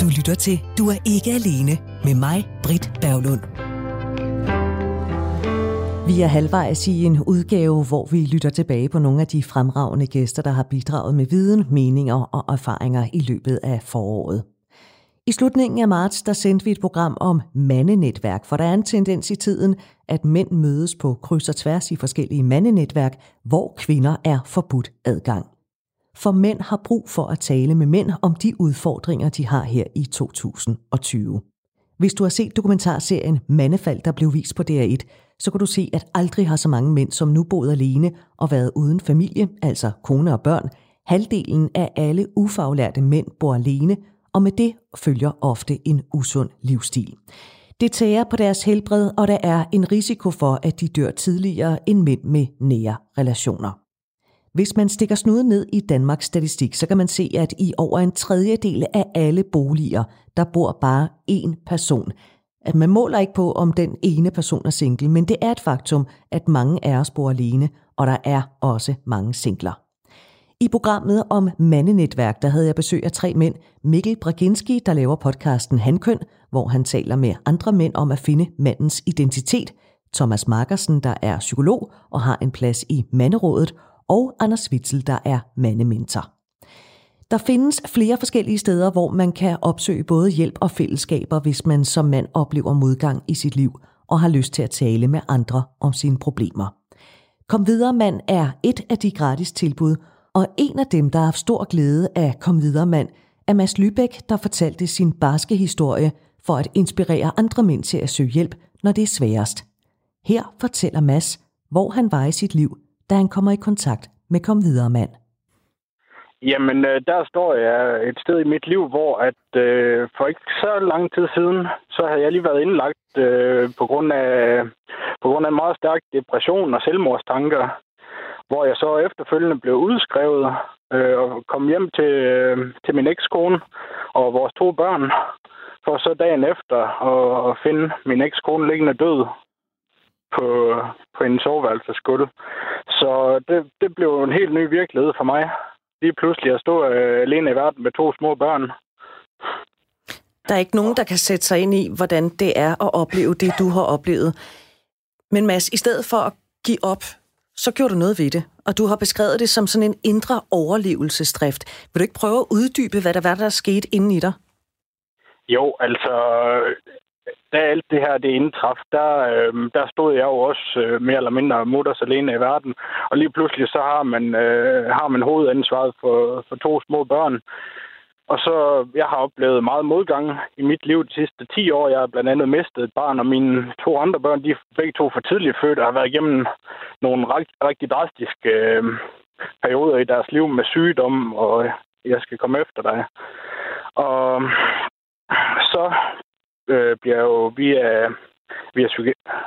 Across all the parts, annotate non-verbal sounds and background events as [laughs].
Du lytter til Du er ikke alene med mig, Britt Berglund. Vi er halvvejs i en udgave, hvor vi lytter tilbage på nogle af de fremragende gæster, der har bidraget med viden, meninger og erfaringer i løbet af foråret. I slutningen af marts, der sendte vi et program om mandenetværk, for der er en tendens i tiden, at mænd mødes på kryds og tværs i forskellige mandenetværk, hvor kvinder er forbudt adgang. For mænd har brug for at tale med mænd om de udfordringer, de har her i 2020. Hvis du har set dokumentarserien Mandefald, der blev vist på DR1, så kan du se, at aldrig har så mange mænd som nu boet alene og været uden familie, altså kone og børn. Halvdelen af alle ufaglærte mænd bor alene, og med det følger ofte en usund livsstil. Det tager på deres helbred, og der er en risiko for, at de dør tidligere end mænd med nære relationer. Hvis man stikker snuden ned i Danmarks statistik, så kan man se, at i over en tredjedel af alle boliger, der bor bare én person. At man måler ikke på, om den ene person er single, men det er et faktum, at mange af os bor alene, og der er også mange singler. I programmet om mandenetværk, der havde jeg besøg af tre mænd. Mikkel Braginski, der laver podcasten Handkøn, hvor han taler med andre mænd om at finde mandens identitet. Thomas Markersen, der er psykolog og har en plads i Manderådet. Og Anders Witzel, der er mandementor. Der findes flere forskellige steder, hvor man kan opsøge både hjælp og fællesskaber, hvis man som mand oplever modgang i sit liv og har lyst til at tale med andre om sine problemer. Kom videre mand er et af de gratis tilbud, og en af dem, der har haft stor glæde af Kom videre mand, er Mads Lybæk, der fortalte sin barske historie for at inspirere andre mænd til at søge hjælp, når det er sværest. Her fortæller Mads, hvor han var i sit liv, da han kommer i kontakt med Kom videre mand. Jamen, øh, der står jeg et sted i mit liv, hvor at øh, for ikke så lang tid siden, så havde jeg lige været indlagt øh, på grund af på grund af en meget stærk depression og selvmordstanker, hvor jeg så efterfølgende blev udskrevet øh, og kom hjem til, øh, til min ekskone og vores to børn, for så dagen efter at, at finde min ekskone liggende død på, på en soveværelsesgulv. Så det, det blev en helt ny virkelighed for mig lige pludselig at stå øh, alene i verden med to små børn. Der er ikke nogen, der kan sætte sig ind i, hvordan det er at opleve det, du har oplevet. Men Mads, i stedet for at give op, så gjorde du noget ved det. Og du har beskrevet det som sådan en indre overlevelsesdrift. Vil du ikke prøve at uddybe, hvad der var, der skete inden i dig? Jo, altså, da alt det her det indtraf, der, øh, der stod jeg jo også øh, mere eller mindre mutters alene i verden. Og lige pludselig så har man, øh, har man hovedansvaret for, for to små børn. Og så, jeg har oplevet meget modgang i mit liv de sidste 10 år. Jeg har blandt andet mistet et barn, og mine to andre børn, de er begge to for tidligt født og har været igennem nogle rigtig, rigtig drastiske øh, perioder i deres liv med sygdom, og jeg skal komme efter dig. Og så øh, bliver jo via, via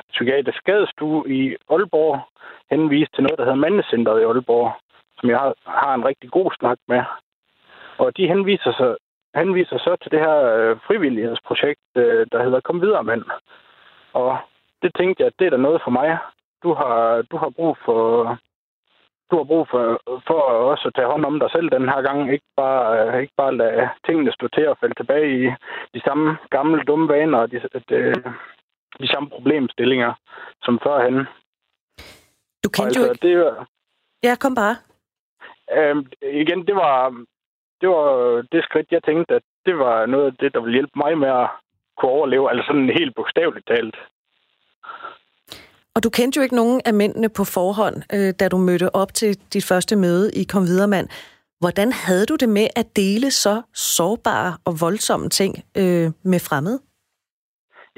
psykiatrisk skadestue i Aalborg henvist til noget, der hedder Mandecenteret i Aalborg, som jeg har, har en rigtig god snak med. Og de henviser, sig, henviser så til det her øh, frivillighedsprojekt, øh, der hedder Kom videre, mand. Og det tænkte jeg, at det er da noget for mig. Du har, du har brug for du har brug for, for også at tage hånd om dig selv den her gang. Ikke bare, øh, ikke bare lade tingene stå til at falde tilbage i de samme gamle dumme vaner og de, de, de samme problemstillinger som førhen. Du kendte altså, jo ikke... Det, ja, kom bare. Øhm, igen, det var, det var det skridt, jeg tænkte, at det var noget af det, der ville hjælpe mig med at kunne overleve, altså sådan helt bogstaveligt talt. Og du kendte jo ikke nogen af mændene på forhånd, øh, da du mødte op til dit første møde i Kom Videre Mand. Hvordan havde du det med at dele så sårbare og voldsomme ting øh, med fremmede?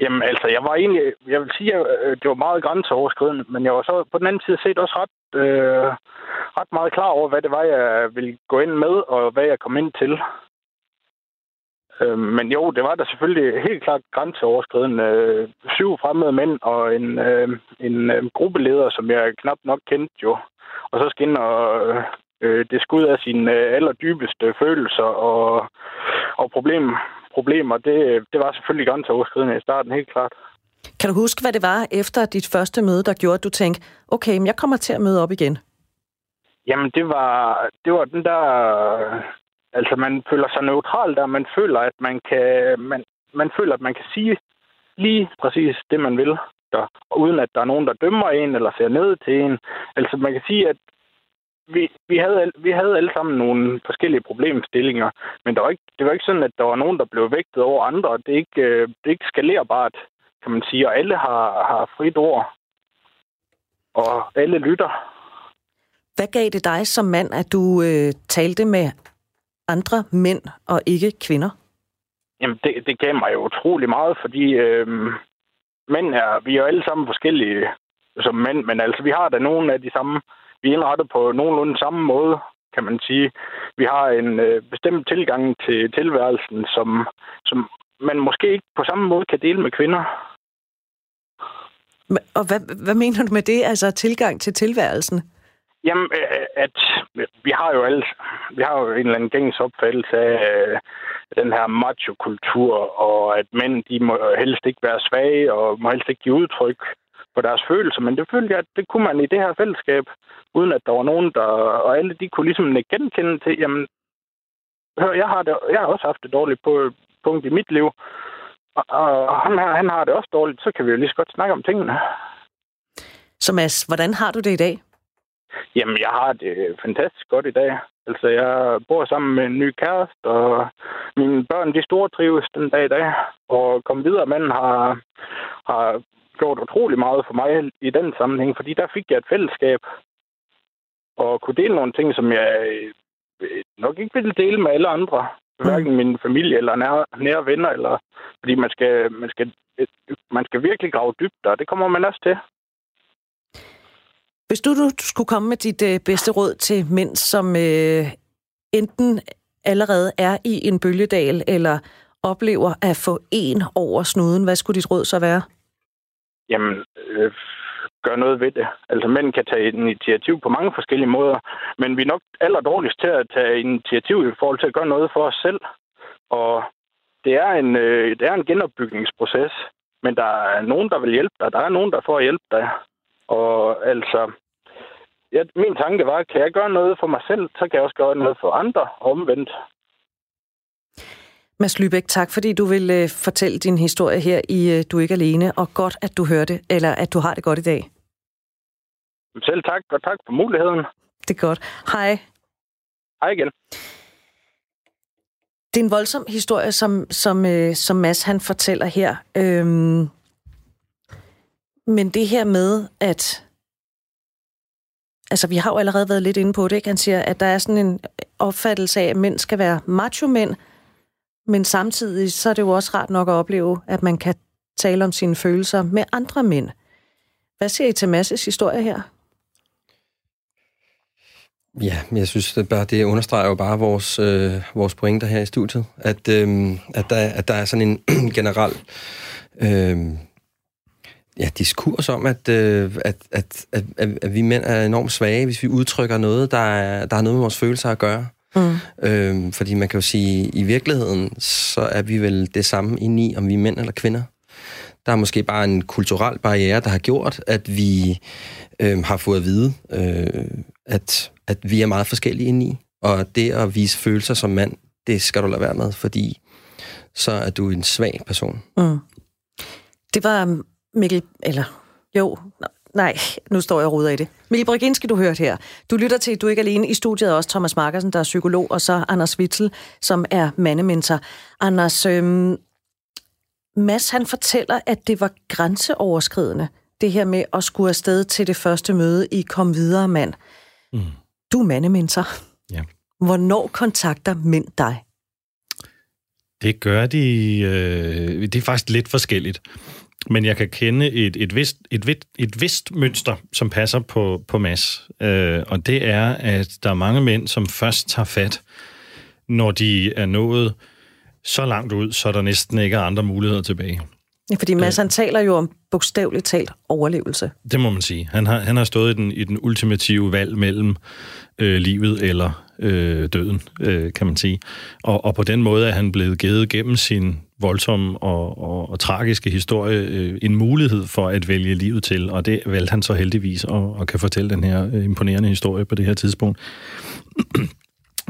Jamen altså, jeg var egentlig, jeg vil sige, at øh, det var meget grænseoverskridende, men jeg var så på den anden side set også ret, øh, ret meget klar over, hvad det var, jeg ville gå ind med, og hvad jeg kom ind til. Øh, men jo, det var da selvfølgelig helt klart grænseoverskridende. Øh, syv fremmede mænd og en, øh, en øh, gruppeleder, som jeg knap nok kendte jo. Og så skal ind og øh, det skud af sine øh, allerdybeste følelser og, og problem, problemer. Det, det var selvfølgelig grænseoverskridende i starten, helt klart. Kan du huske, hvad det var efter dit første møde, der gjorde, at du tænkte, okay, men jeg kommer til at møde op igen? Jamen, det var, det var den der Altså, man føler sig neutral der. Man føler, at man kan, man, man føler, at man kan sige lige præcis det, man vil, der, uden at der er nogen, der dømmer en eller ser ned til en. Altså, man kan sige, at vi, vi, havde, vi havde alle sammen nogle forskellige problemstillinger, men der var ikke, det var ikke sådan, at der var nogen, der blev vægtet over andre. Det er ikke, øh, det er ikke skalerbart, kan man sige, og alle har, har frit ord, og alle lytter. Hvad gav det dig som mand, at du øh, talte med andre mænd og ikke kvinder? Jamen, det, det gav mig jo utrolig meget, fordi øh, mænd er, vi er jo alle sammen forskellige som mænd, men altså, vi har da nogle af de samme vi er indrettet på nogenlunde samme måde, kan man sige. Vi har en øh, bestemt tilgang til tilværelsen, som, som man måske ikke på samme måde kan dele med kvinder. Og hvad, hvad mener du med det, altså tilgang til tilværelsen? Jamen, øh, at vi har jo alle, vi har jo en eller anden gængs opfattelse af øh, den her macho-kultur, og at mænd, de må helst ikke være svage, og må helst ikke give udtryk på deres følelser, men det følte jeg, at det kunne man i det her fællesskab, uden at der var nogen, der... Og alle de kunne ligesom genkende til, jamen, hør, jeg har, det, jeg har også haft det dårligt på punkt i mit liv, og, og han, her, han har det også dårligt, så kan vi jo lige så godt snakke om tingene. Så Mads, hvordan har du det i dag? Jamen, jeg har det fantastisk godt i dag. Altså, jeg bor sammen med en ny kæreste, og mine børn, de store trives den dag i dag. Og kom videre, manden har, har gjort utrolig meget for mig i den sammenhæng, fordi der fik jeg et fællesskab og kunne dele nogle ting, som jeg øh, nok ikke ville dele med alle andre. Mm. Hverken min familie eller nære, nære venner. Eller, fordi man skal, man, skal, man skal virkelig grave dybt der. Det kommer man også til. Hvis du, du skulle komme med dit øh, bedste råd til mænd, som øh, enten allerede er i en bølgedal, eller oplever at få en over snuden, hvad skulle dit råd så være? jamen, øh, gør noget ved det. Altså, mænd kan tage initiativ på mange forskellige måder, men vi er nok aller dårligst til at tage initiativ i forhold til at gøre noget for os selv. Og det er en, øh, det er en genopbygningsproces, men der er nogen, der vil hjælpe dig. Der er nogen, der får hjælp dig. Og altså, ja, min tanke var, kan jeg gøre noget for mig selv, så kan jeg også gøre noget for andre, omvendt. Mads Lybeck, tak fordi du vil øh, fortælle din historie her i øh, Du er ikke alene, og godt at du hørte, eller at du har det godt i dag. Selv tak, og tak for muligheden. Det er godt. Hej. Hej igen. Det er en voldsom historie, som, som, øh, som Mads han fortæller her. Øhm, men det her med, at... Altså, vi har jo allerede været lidt inde på det, ikke? Han siger, at der er sådan en opfattelse af, at mænd skal være macho-mænd, men samtidig så er det jo også rart nok at opleve, at man kan tale om sine følelser med andre mænd. Hvad siger I til Masses historie her? Ja, jeg synes, det, bare, det understreger jo bare vores, øh, vores pointer her i studiet, at, øh, at, der, at der er sådan en [clears throat] generel øh, ja, diskurs om, at, øh, at, at, at, at vi mænd er enormt svage, hvis vi udtrykker noget, der, er, der har noget med vores følelser at gøre. Mm. Øhm, fordi man kan jo sige, i virkeligheden, så er vi vel det samme i, om vi er mænd eller kvinder. Der er måske bare en kulturel barriere, der har gjort, at vi øh, har fået at vide, øh, at, at vi er meget forskellige i. Og det at vise følelser som mand, det skal du lade være med, fordi så er du en svag person. Mm. Det var Mikkel, eller jo, Nej, nu står jeg og ruder i det. Mikkel Brygginski, du hørt her. Du lytter til Du er ikke alene i studiet også Thomas Markersen, der er psykolog, og så Anders Witzel, som er mandementor. Anders, øhm, Mads han fortæller, at det var grænseoverskridende, det her med at skulle afsted til det første møde i Kom Videre Mand. Mm. Du er mandementor. Ja. Hvornår kontakter mænd dig? Det gør de... Øh, det er faktisk lidt forskelligt. Men jeg kan kende et, et, vist, et, vist, et vist mønster, som passer på, på Mads. Øh, og det er, at der er mange mænd, som først tager fat, når de er nået så langt ud, så der næsten ikke er andre muligheder tilbage. Ja, fordi Mads, han taler jo om bogstaveligt talt overlevelse. Det må man sige. Han har, han har stået i den, i den ultimative valg mellem øh, livet eller øh, døden, øh, kan man sige. Og, og på den måde er han blevet givet gennem sin voldsomme og, og, og tragiske historie øh, en mulighed for at vælge livet til, og det valgte han så heldigvis og, og kan fortælle den her øh, imponerende historie på det her tidspunkt. [clears throat]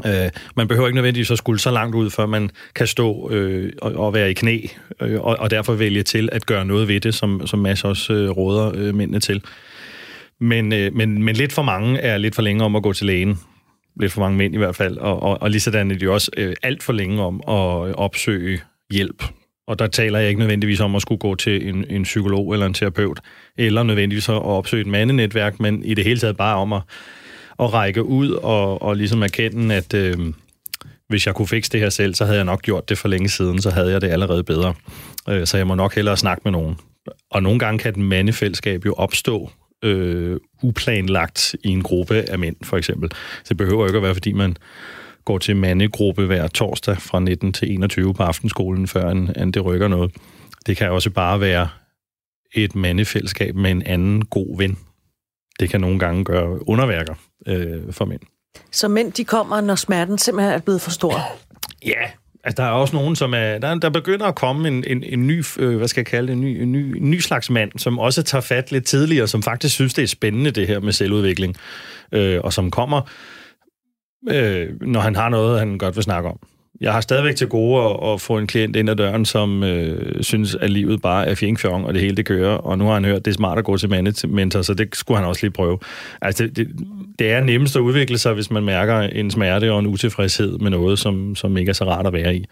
Øh, man behøver ikke nødvendigvis at skulle så langt ud, før man kan stå øh, og, og være i knæ, øh, og, og derfor vælge til at gøre noget ved det, som, som Mads også øh, råder øh, mændene til. Men, øh, men, men lidt for mange er lidt for længe om at gå til lægen. Lidt for mange mænd i hvert fald. Og, og, og lige sådan er de også øh, alt for længe om at opsøge hjælp. Og der taler jeg ikke nødvendigvis om at skulle gå til en, en psykolog eller en terapeut, eller nødvendigvis at opsøge et mandenetværk, men i det hele taget bare om at, at række ud og, og ligesom erkende, at øh, hvis jeg kunne fikse det her selv, så havde jeg nok gjort det for længe siden, så havde jeg det allerede bedre. Øh, så jeg må nok hellere snakke med nogen. Og nogle gange kan et mandefællesskab jo opstå øh, uplanlagt i en gruppe af mænd, for eksempel. Så det behøver jo ikke at være, fordi man går til mandegruppe hver torsdag fra 19 til 21 på aftenskolen, før en, en det rykker noget. Det kan også bare være et mandefællesskab med en anden god ven. Det kan nogle gange gøre underværker øh, for mænd. Så mænd, de kommer, når smerten simpelthen er blevet for stor? Ja, altså der er også nogen, som er... Der, der begynder at komme en, en, en ny, øh, hvad skal jeg kalde det, en ny, en, ny, en ny slags mand, som også tager fat lidt tidligere, som faktisk synes, det er spændende, det her med selvudvikling, øh, og som kommer øh, når han har noget, han godt vil snakke om. Jeg har stadigvæk til gode at, at få en klient ind ad døren, som øh, synes, at livet bare er fjengfjong, og det hele det kører, og nu har han hørt, at det er smart at gå til mentor, så det skulle han også lige prøve. Altså, det, det, det er nemmest at udvikle sig, hvis man mærker en smerte og en utilfredshed med noget, som, som ikke er så rart at være i.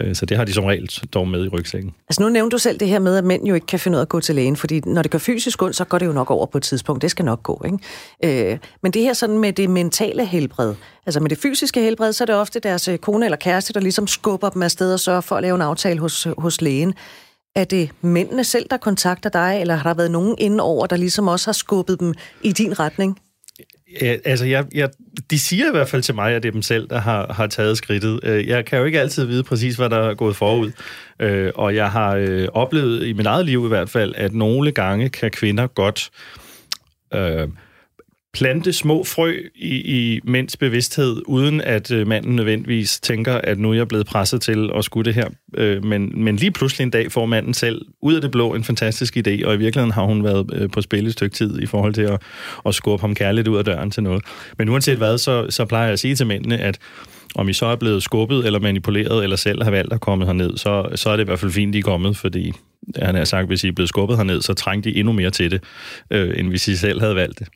Øh, så det har de som regel dog med i rygsækken. Altså nu nævnte du selv det her med, at mænd jo ikke kan finde ud af at gå til lægen, fordi når det gør fysisk ondt, så går det jo nok over på et tidspunkt. Det skal nok gå, ikke? Øh, men det her sådan med det mentale helbred, altså med det fysiske helbred, så er det ofte deres øh, kone eller kæreste, der ligesom skubber dem afsted og sørger for at lave en aftale hos, hos lægen. Er det mændene selv, der kontakter dig, eller har der været nogen indenover, der ligesom også har skubbet dem i din retning? Ja, altså, jeg, jeg, de siger i hvert fald til mig, at det er dem selv, der har, har taget skridtet. Øh, jeg kan jo ikke altid vide præcis, hvad der er gået forud. Øh, og jeg har øh, oplevet i mit eget liv i hvert fald, at nogle gange kan kvinder godt... Øh, plante små frø i, i mænds bevidsthed, uden at øh, manden nødvendigvis tænker, at nu er jeg blevet presset til at skulle det her. Øh, men, men lige pludselig en dag får manden selv ud af det blå en fantastisk idé, og i virkeligheden har hun været øh, på spil et stykke tid i forhold til at, at skubbe ham kærligt ud af døren til noget. Men uanset hvad, så, så plejer jeg at sige til mændene, at om I så er blevet skubbet eller manipuleret, eller selv har valgt at komme herned, så, så er det i hvert fald fint, I er kommet, fordi han har sagt, hvis I er blevet skubbet herned, så trængte I endnu mere til det, øh, end hvis I selv havde valgt det.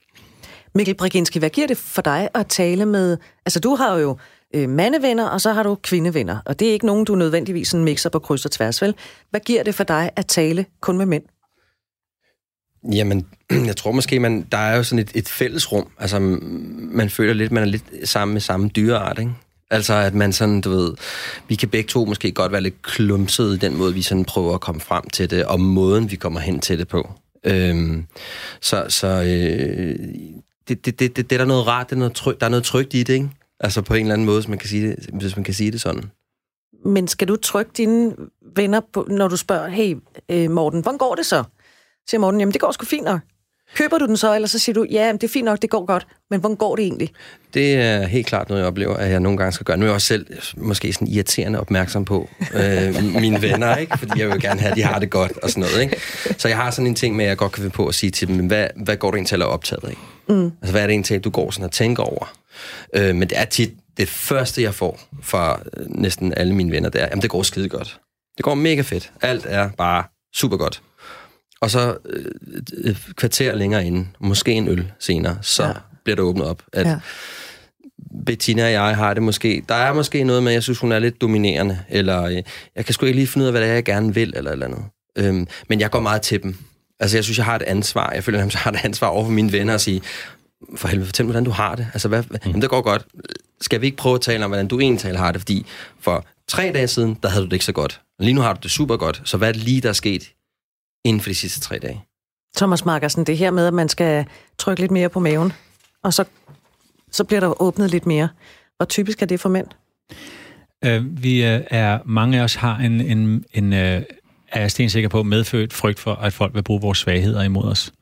Mikkel Briginski, hvad giver det for dig at tale med... Altså, du har jo øh, mandevenner, og så har du kvindevenner, og det er ikke nogen, du nødvendigvis sådan mixer på kryds og tværs, vel? Hvad giver det for dig at tale kun med mænd? Jamen, [clears throat] jeg tror måske, man, der er jo sådan et, et fælles rum. Altså, man føler lidt, man er lidt sammen med samme dyreart, ikke? Altså, at man sådan, du ved, vi kan begge to måske godt være lidt klumset i den måde, vi sådan prøver at komme frem til det, og måden, vi kommer hen til det på. Øhm, så så øh, det, det, det, det, det er der noget rart, det er noget tryg, der er noget trygt i det, ikke? Altså på en eller anden måde, hvis man kan sige det, hvis man kan sige det sådan. Men skal du trykke dine venner, på, når du spørger, hey øh, Morten, hvordan går det så? Siger Morten, jamen det går sgu fint nok. Køber du den så, eller så siger du, ja, det er fint nok, det går godt, men hvordan går det egentlig? Det er helt klart noget, jeg oplever, at jeg nogle gange skal gøre. Nu er jeg også selv måske sådan irriterende opmærksom på øh, mine venner, ikke? fordi jeg vil gerne have, at de har det godt og sådan noget. Ikke? Så jeg har sådan en ting med, at jeg godt kan finde på at sige til dem, hvad, hvad går du egentlig til at optaget af? Mm. Altså, hvad er det egentlig, du går sådan og tænker over? Øh, men det er tit det første, jeg får fra øh, næsten alle mine venner, det er, jamen det går skide godt. Det går mega fedt. Alt er bare super godt. Og så øh, et kvarter længere inde, måske en øl senere, så ja. bliver det åbnet op, at ja. Bettina og jeg har det måske... Der er måske noget med, at jeg synes, hun er lidt dominerende, eller øh, jeg kan sgu ikke lige finde ud af, hvad det er, jeg gerne vil, eller eller andet. Øhm, men jeg går meget til dem. Altså, jeg synes, jeg har et ansvar. Jeg føler, at jeg har et ansvar over for mine venner at sige, for helvede, fortæl mig, hvordan du har det. Altså, hvad, mm. jamen, det går godt. Skal vi ikke prøve at tale om, hvordan du egentlig har det? Fordi for tre dage siden, der havde du det ikke så godt. Lige nu har du det super godt. Så hvad er det lige, der er sket inden for de sidste tre dage? Thomas Markersen, det her med, at man skal trykke lidt mere på maven, og så, så bliver der åbnet lidt mere. Hvor typisk er det for mænd? Uh, vi uh, er, mange af os har en, en, en uh, er jeg stensikker på, medfødt frygt for, at folk vil bruge vores svagheder imod os.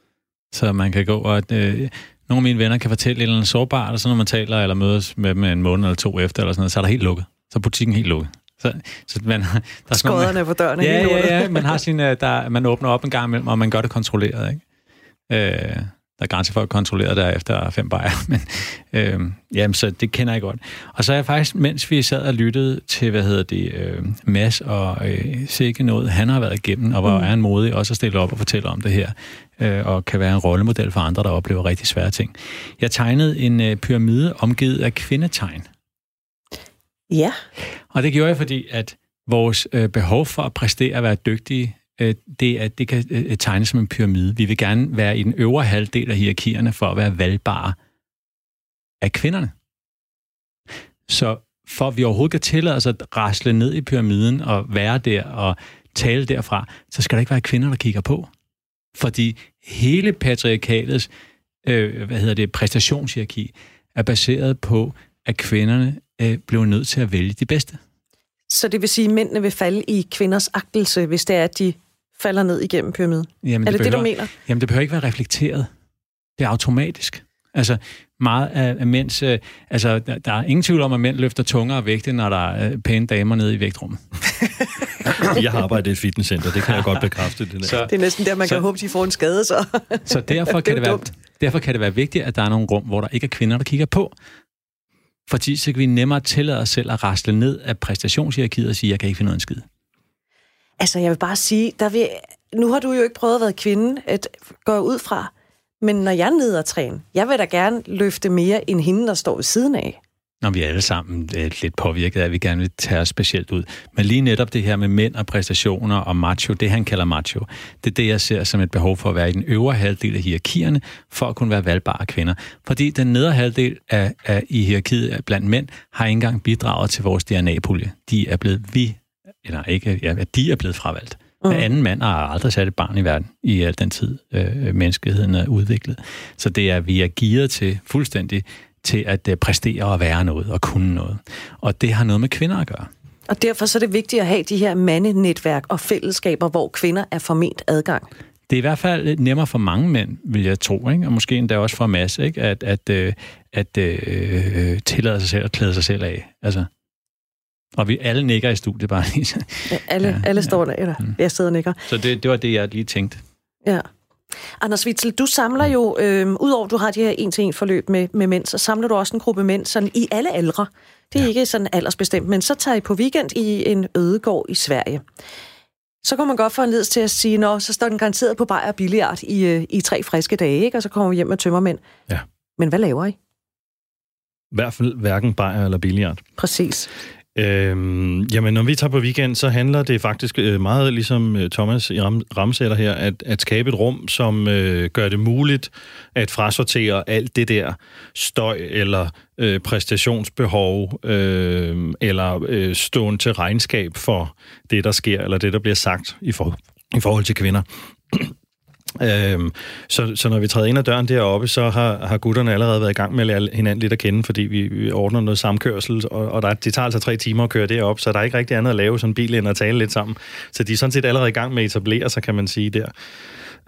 Så man kan gå og... Øh, nogle af mine venner kan fortælle et eller andet sårbart, og så når man taler eller mødes med dem en måned eller to efter, eller sådan noget, så er der helt lukket. Så er butikken helt lukket. Så, så man, [laughs] der er Skåderne på døren ja, ja, ja, man har sin, øh, der, man åbner op en gang imellem, og man gør det kontrolleret. Ikke? Øh, Der er grænser for at kontrollere der efter fem bajer. [laughs] Men, øh, jamen, så det kender jeg godt. Og så er jeg faktisk, mens vi sad og lyttede til, hvad hedder det, øh, Mads og øh, sikke noget, han har været igennem, og hvor mm. er en modig også at stille op og fortælle om det her, øh, og kan være en rollemodel for andre, der oplever rigtig svære ting. Jeg tegnede en øh, pyramide omgivet af kvindetegn. Ja. Og det gjorde jeg, fordi at vores øh, behov for at præstere og være dygtige, Øh, det, at det kan øh, tegnes som en pyramide. Vi vil gerne være i den øvre halvdel af hierarkierne for at være valgbare af kvinderne. Så for at vi overhovedet kan tillade os at rasle ned i pyramiden og være der og tale derfra, så skal der ikke være kvinder, der kigger på. Fordi hele patriarkatets øh, hvad hedder det, præstationshierarki er baseret på, at kvinderne øh, blev nødt til at vælge de bedste. Så det vil sige, at mændene vil falde i kvinders agtelse, hvis det er, at de falder ned igennem pyramiden? Jamen, er det det, det, behøver, du mener? Jamen, det behøver ikke være reflekteret. Det er automatisk. Altså, meget af, af mænds... Øh, altså, der, der er ingen tvivl om, at mænd løfter tungere vægte, når der er øh, pæne damer nede i vægtrummet. [laughs] jeg har arbejdet i et fitnesscenter, det kan jeg godt [laughs] bekræfte. Det, der. Så, det er næsten der, man så, kan håbe, de får en skade, så. så [laughs] derfor, kan det, det være, derfor kan det være vigtigt, at der er nogle rum, hvor der ikke er kvinder, der kigger på. Fordi så kan vi nemmere tillade os selv at rasle ned af præstationshierarkiet og sige, jeg kan ikke finde noget en skid. Altså, jeg vil bare sige, der vil, nu har du jo ikke prøvet at være kvinde, at gå ud fra, men når jeg er og træne, jeg vil da gerne løfte mere end hende, der står ved siden af. Når vi er alle sammen øh, lidt påvirket af, at vi gerne vil tage os specielt ud. Men lige netop det her med mænd og præstationer og macho, det han kalder macho, det er det, jeg ser som et behov for at være i den øvre halvdel af hierarkierne, for at kunne være valgbare kvinder. Fordi den nedre halvdel af, af i hierarkiet blandt mænd har ikke engang bidraget til vores DNA-pulje. De er blevet vi, eller ikke, ja, de er blevet fravalgt. Mm. anden mand har aldrig sat et barn i verden i al den tid, øh, menneskeheden er udviklet. Så det er, vi er gearet til fuldstændig til at øh, præstere og være noget og kunne noget. Og det har noget med kvinder at gøre. Og derfor så er det vigtigt at have de her mandenetværk og fællesskaber, hvor kvinder er forment adgang. Det er i hvert fald nemmere for mange mænd, vil jeg tro, ikke? og måske endda også for masse, ikke? at, at, øh, at, at øh, tillade sig selv og klæde sig selv af. Altså, og vi alle nikker i studiet bare lige. Ja, alle, ja, alle står der, eller mm. jeg sidder og nikker. Så det, det var det, jeg lige tænkte. Ja. Anders Witzel, du samler jo, øh, udover at du har de her en-til-en forløb med, med mænd, så samler du også en gruppe mænd sådan i alle aldre. Det er ja. ikke sådan aldersbestemt, men så tager I på weekend i en ødegård i Sverige. Så kommer man godt få en leds til at sige, nå, så står den garanteret på bajer billiard i, øh, i tre friske dage, ikke? og så kommer vi hjem med tømmermænd. Ja. Men hvad laver I? I hvert fald hverken bajer eller billiard. Præcis. Øhm, jamen, når vi tager på weekend, så handler det faktisk øh, meget ligesom øh, Thomas i ram, ramsætter her, at, at skabe et rum, som øh, gør det muligt at frasortere alt det der støj eller øh, præstationsbehov øh, eller øh, stående til regnskab for det, der sker, eller det, der bliver sagt i, for, i forhold til kvinder. Øhm, så, så når vi træder ind ad døren deroppe, så har, har gutterne allerede været i gang med at lære hinanden lidt at kende, fordi vi, vi ordner noget samkørsel, og, og der, det tager altså tre timer at køre derop, så der er ikke rigtig andet at lave sådan en bil end at tale lidt sammen. Så de er sådan set allerede i gang med at etablere sig, kan man sige der.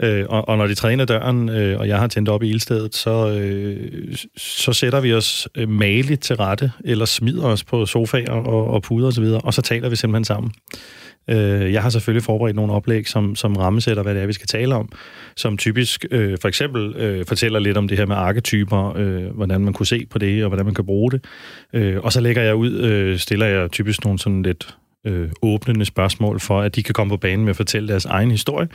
Øh, og, og når de træder ind ad døren, øh, og jeg har tændt op i ildstedet, så, øh, så sætter vi os øh, maligt til rette, eller smider os på sofaer og, og puder osv., og, og så taler vi simpelthen sammen. Øh, jeg har selvfølgelig forberedt nogle oplæg, som, som rammesætter, hvad det er, vi skal tale om, som typisk øh, for eksempel øh, fortæller lidt om det her med arketyper, øh, hvordan man kunne se på det, og hvordan man kan bruge det. Øh, og så lægger jeg ud, øh, stiller jeg typisk nogle sådan lidt øh, åbnende spørgsmål for, at de kan komme på banen med at fortælle deres egen historie.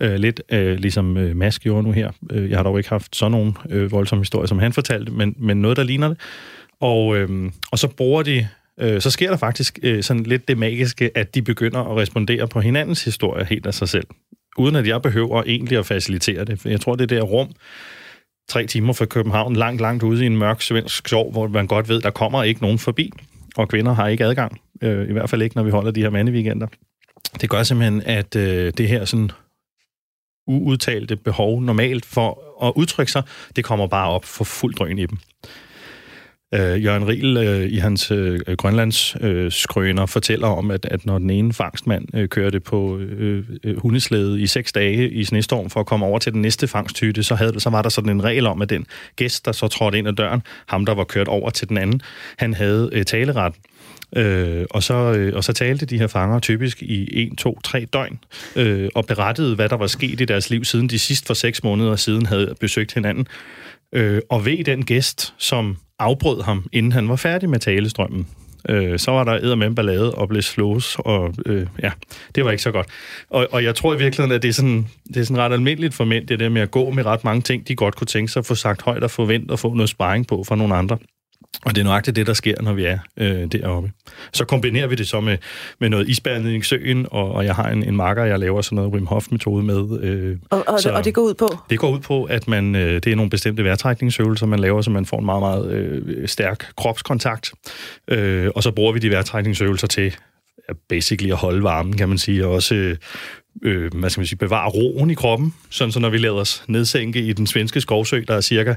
Øh, lidt øh, ligesom øh, Mask gjorde nu her. Øh, jeg har dog ikke haft sådan nogen øh, voldsom historie, som han fortalte, men, men noget, der ligner det. Og, øh, og så bruger de øh, så sker der faktisk øh, sådan lidt det magiske, at de begynder at respondere på hinandens historie helt af sig selv. Uden at jeg behøver egentlig at facilitere det. For jeg tror, det der rum, tre timer fra København, langt, langt ude i en mørk svensk skov, hvor man godt ved, der kommer ikke nogen forbi, og kvinder har ikke adgang. Øh, I hvert fald ikke, når vi holder de her mandeweekender. Det gør simpelthen, at øh, det her sådan uudtalte behov normalt for at udtrykke sig, det kommer bare op for fuld drøn i dem. Øh, Jørgen Riel øh, i hans øh, Grønlands øh, skrøner fortæller om, at, at når den ene fangstmand øh, kørte på øh, øh, hundeslæde i seks dage i snestorm for at komme over til den næste fangsthytte, så, havde, så var der sådan en regel om, at den gæst, der så trådte ind ad døren, ham der var kørt over til den anden, han havde øh, taleret. Øh, og, så, øh, og så talte de her fanger typisk i 1, 2, 3 døgn, øh, og berettede, hvad der var sket i deres liv, siden de sidst for seks måneder siden havde besøgt hinanden. Øh, og ved den gæst, som afbrød ham, inden han var færdig med talestrømmen, øh, så var der æder med ballade og blev slås, og øh, ja, det var ikke så godt. Og, og jeg tror i virkeligheden, at det er, sådan, det er sådan ret almindeligt for mænd, det der med at gå med ret mange ting, de godt kunne tænke sig at få sagt højt og forvente at få noget sparring på fra nogle andre. Og det er nøjagtigt det, der sker, når vi er øh, deroppe. Så kombinerer vi det så med, med noget isbærning i søen, og, og jeg har en, en marker, jeg laver sådan noget Wim Hof-metode med. Øh, og, og, så, og det går ud på? Det går ud på, at man øh, det er nogle bestemte vejrtrækningsøvelser, man laver, så man får en meget, meget øh, stærk kropskontakt. Øh, og så bruger vi de vejrtrækningsøvelser til basically at holde varmen, kan man sige, og også øh, øh, hvad skal man sige, bevare roen i kroppen, sådan så når vi lader os nedsænke i den svenske skovsø, der er cirka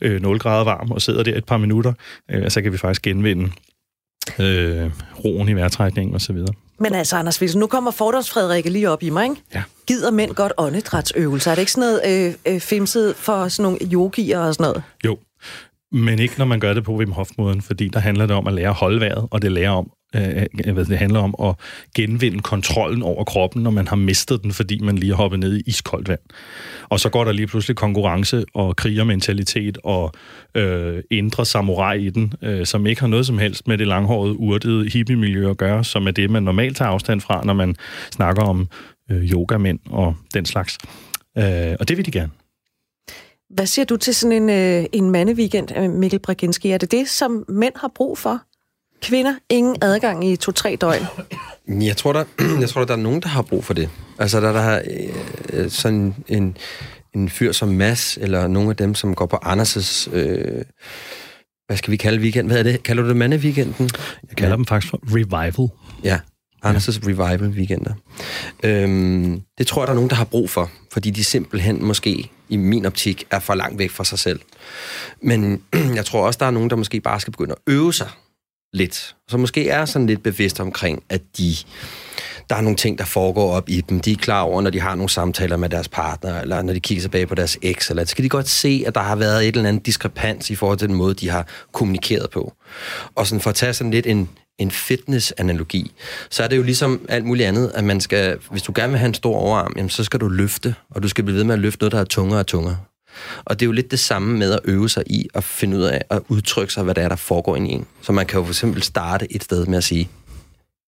øh, 0 grader varm, og sidder der et par minutter, øh, så kan vi faktisk genvinde øh, roen i vejrtrækningen og så videre. Men altså, Anders Wilson, nu kommer fordoms Frederikke lige op i mig, ikke? Ja. Gider mænd godt åndedrætsøvelser? Er det ikke sådan noget øh, øh, femset for sådan nogle yogier og sådan noget? Jo, men ikke når man gør det på Wim Hof-måden, fordi der handler det om at lære at holde vejret, og det lærer om øh, hvad det handler om at genvinde kontrollen over kroppen, når man har mistet den, fordi man lige har hoppet ned i iskoldt vand. Og så går der lige pludselig konkurrence og krigermentalitet og øh, indre samurai i den, øh, som ikke har noget som helst med det langhårede, urtede hippie-miljø at gøre, som er det, man normalt tager afstand fra, når man snakker om øh, yogamænd og den slags. Øh, og det vil de gerne. Hvad siger du til sådan en, øh, en mandeweekend, Mikkel Braginski? Er det det, som mænd har brug for? Kvinder, ingen adgang i to-tre døgn. Jeg tror, der, [clears throat] jeg tror, der er nogen, der har brug for det. Altså, der, der har øh, sådan en, en fyr som Mass, eller nogle af dem, som går på Anders' øh, hvad skal vi kalde weekend? Hvad er det? Kalder du det mandeweekenden? Jeg kalder ja. dem faktisk for revival. Ja, Anders' ja. revival weekender. Øhm, det tror jeg, der er nogen, der har brug for, fordi de simpelthen måske, i min optik, er for langt væk fra sig selv. Men [clears throat] jeg tror også, der er nogen, der måske bare skal begynde at øve sig lidt. Så måske er sådan lidt bevidst omkring, at de, der er nogle ting, der foregår op i dem. De er klar over, når de har nogle samtaler med deres partner, eller når de kigger tilbage på deres eks, eller så kan de godt se, at der har været et eller andet diskrepans i forhold til den måde, de har kommunikeret på. Og sådan for at tage sådan lidt en, en fitness-analogi, så er det jo ligesom alt muligt andet, at man skal, hvis du gerne vil have en stor overarm, jamen, så skal du løfte, og du skal blive ved med at løfte noget, der er tungere og tungere. Og det er jo lidt det samme med at øve sig i at finde ud af at udtrykke sig, hvad der er, der foregår i en. Så man kan jo for eksempel starte et sted med at sige,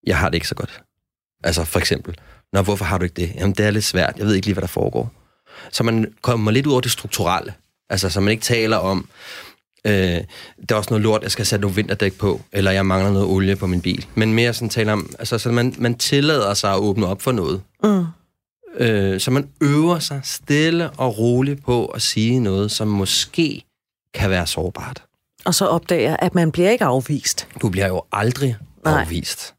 jeg har det ikke så godt. Altså for eksempel, Nå, hvorfor har du ikke det? Jamen, det er lidt svært. Jeg ved ikke lige, hvad der foregår. Så man kommer lidt ud over det strukturelle. Altså, så man ikke taler om, øh, der er også noget lort, jeg skal sætte nogle vinterdæk på, eller jeg mangler noget olie på min bil. Men mere sådan taler om, altså, så man, man tillader sig at åbne op for noget. Mm. Øh, så man øver sig stille og roligt på at sige noget, som måske kan være sårbart. Og så opdager, at man bliver ikke afvist. Du bliver jo aldrig Nej. afvist.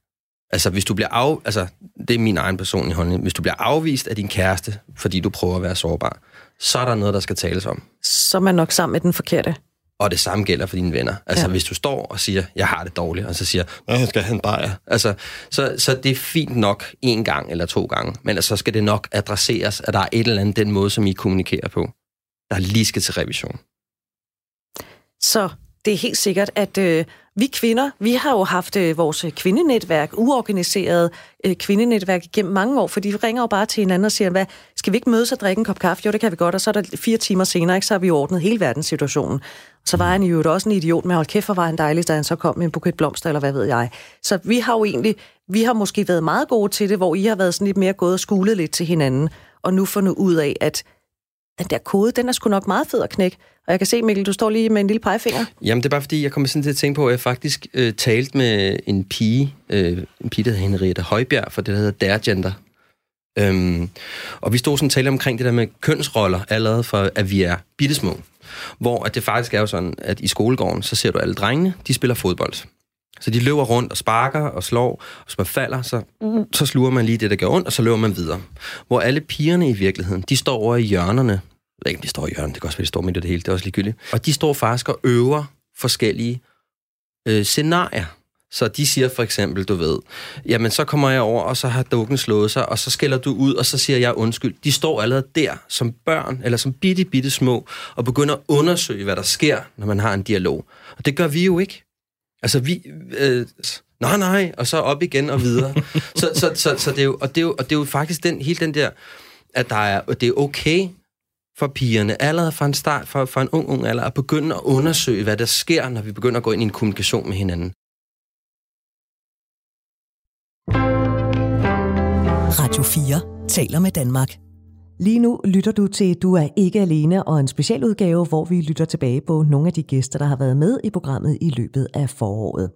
Altså, hvis du bliver af... Altså, det er min egen personlige holdning. Hvis du bliver afvist af din kæreste, fordi du prøver at være sårbar, så er der noget, der skal tales om. Så er man nok sammen med den forkerte. Og det samme gælder for dine venner. Altså, ja. hvis du står og siger, jeg har det dårligt, og så siger, jeg skal have en bajer. Altså, så, så det er fint nok en gang eller to gange, men altså, så skal det nok adresseres, at der er et eller andet den måde, som I kommunikerer på, der lige skal til revision. Så det er helt sikkert, at øh, vi kvinder, vi har jo haft øh, vores kvindenetværk, uorganiseret øh, kvindenetværk gennem mange år, fordi vi ringer jo bare til hinanden og siger, hvad, skal vi ikke mødes og drikke en kop kaffe? Jo, det kan vi godt, og så er der fire timer senere, ikke, så har vi ordnet hele verdenssituationen. Så var han jo også en idiot, men hold kæft, hvor var han dejlig, da han så kom med en buket blomster, eller hvad ved jeg. Så vi har jo egentlig, vi har måske været meget gode til det, hvor I har været sådan lidt mere gået og skulet lidt til hinanden, og nu fundet ud af, at den der kode, den er sgu nok meget fed at knække. Og jeg kan se, Mikkel, du står lige med en lille pegefinger. Jamen, det er bare fordi, jeg kommer sådan til at tænke på, at jeg faktisk øh, talte med en pige, øh, en pige, der hedder Henriette Højbjerg, for det, der hedder Dare Gender. Øhm, og vi stod sådan og talte omkring det der med kønsroller, allerede fra, at vi er bittesmå. Hvor at det faktisk er jo sådan, at i skolegården, så ser du alle drengene, de spiller fodbold. Så de løber rundt og sparker og slår, og hvis man falder, så, så sluger man lige det, der gør ondt, og så løber man videre. Hvor alle pigerne i virkeligheden, de står over i hjørnerne. Jeg ved ikke, de står i hjørnerne, det kan også være, de står midt i det hele, det er også ligegyldigt. Og de står faktisk og øver forskellige øh, scenarier. Så de siger for eksempel, du ved, jamen så kommer jeg over, og så har dukken slået sig, og så skælder du ud, og så siger jeg undskyld. De står allerede der som børn, eller som bitte, bitte små, og begynder at undersøge, hvad der sker, når man har en dialog. Og det gør vi jo ikke. Altså, vi, øh, nej, nej, og så op igen og videre. [laughs] så, så, så, så det er jo, og det er jo, og det er jo faktisk den, hele den der, at der er, det er okay for pigerne, allerede fra en start, fra, fra en ung, ung alder, at begynde at undersøge, hvad der sker, når vi begynder at gå ind i en kommunikation med hinanden. Radio 4 taler med Danmark. Lige nu lytter du til Du er ikke alene og en specialudgave, hvor vi lytter tilbage på nogle af de gæster, der har været med i programmet i løbet af foråret.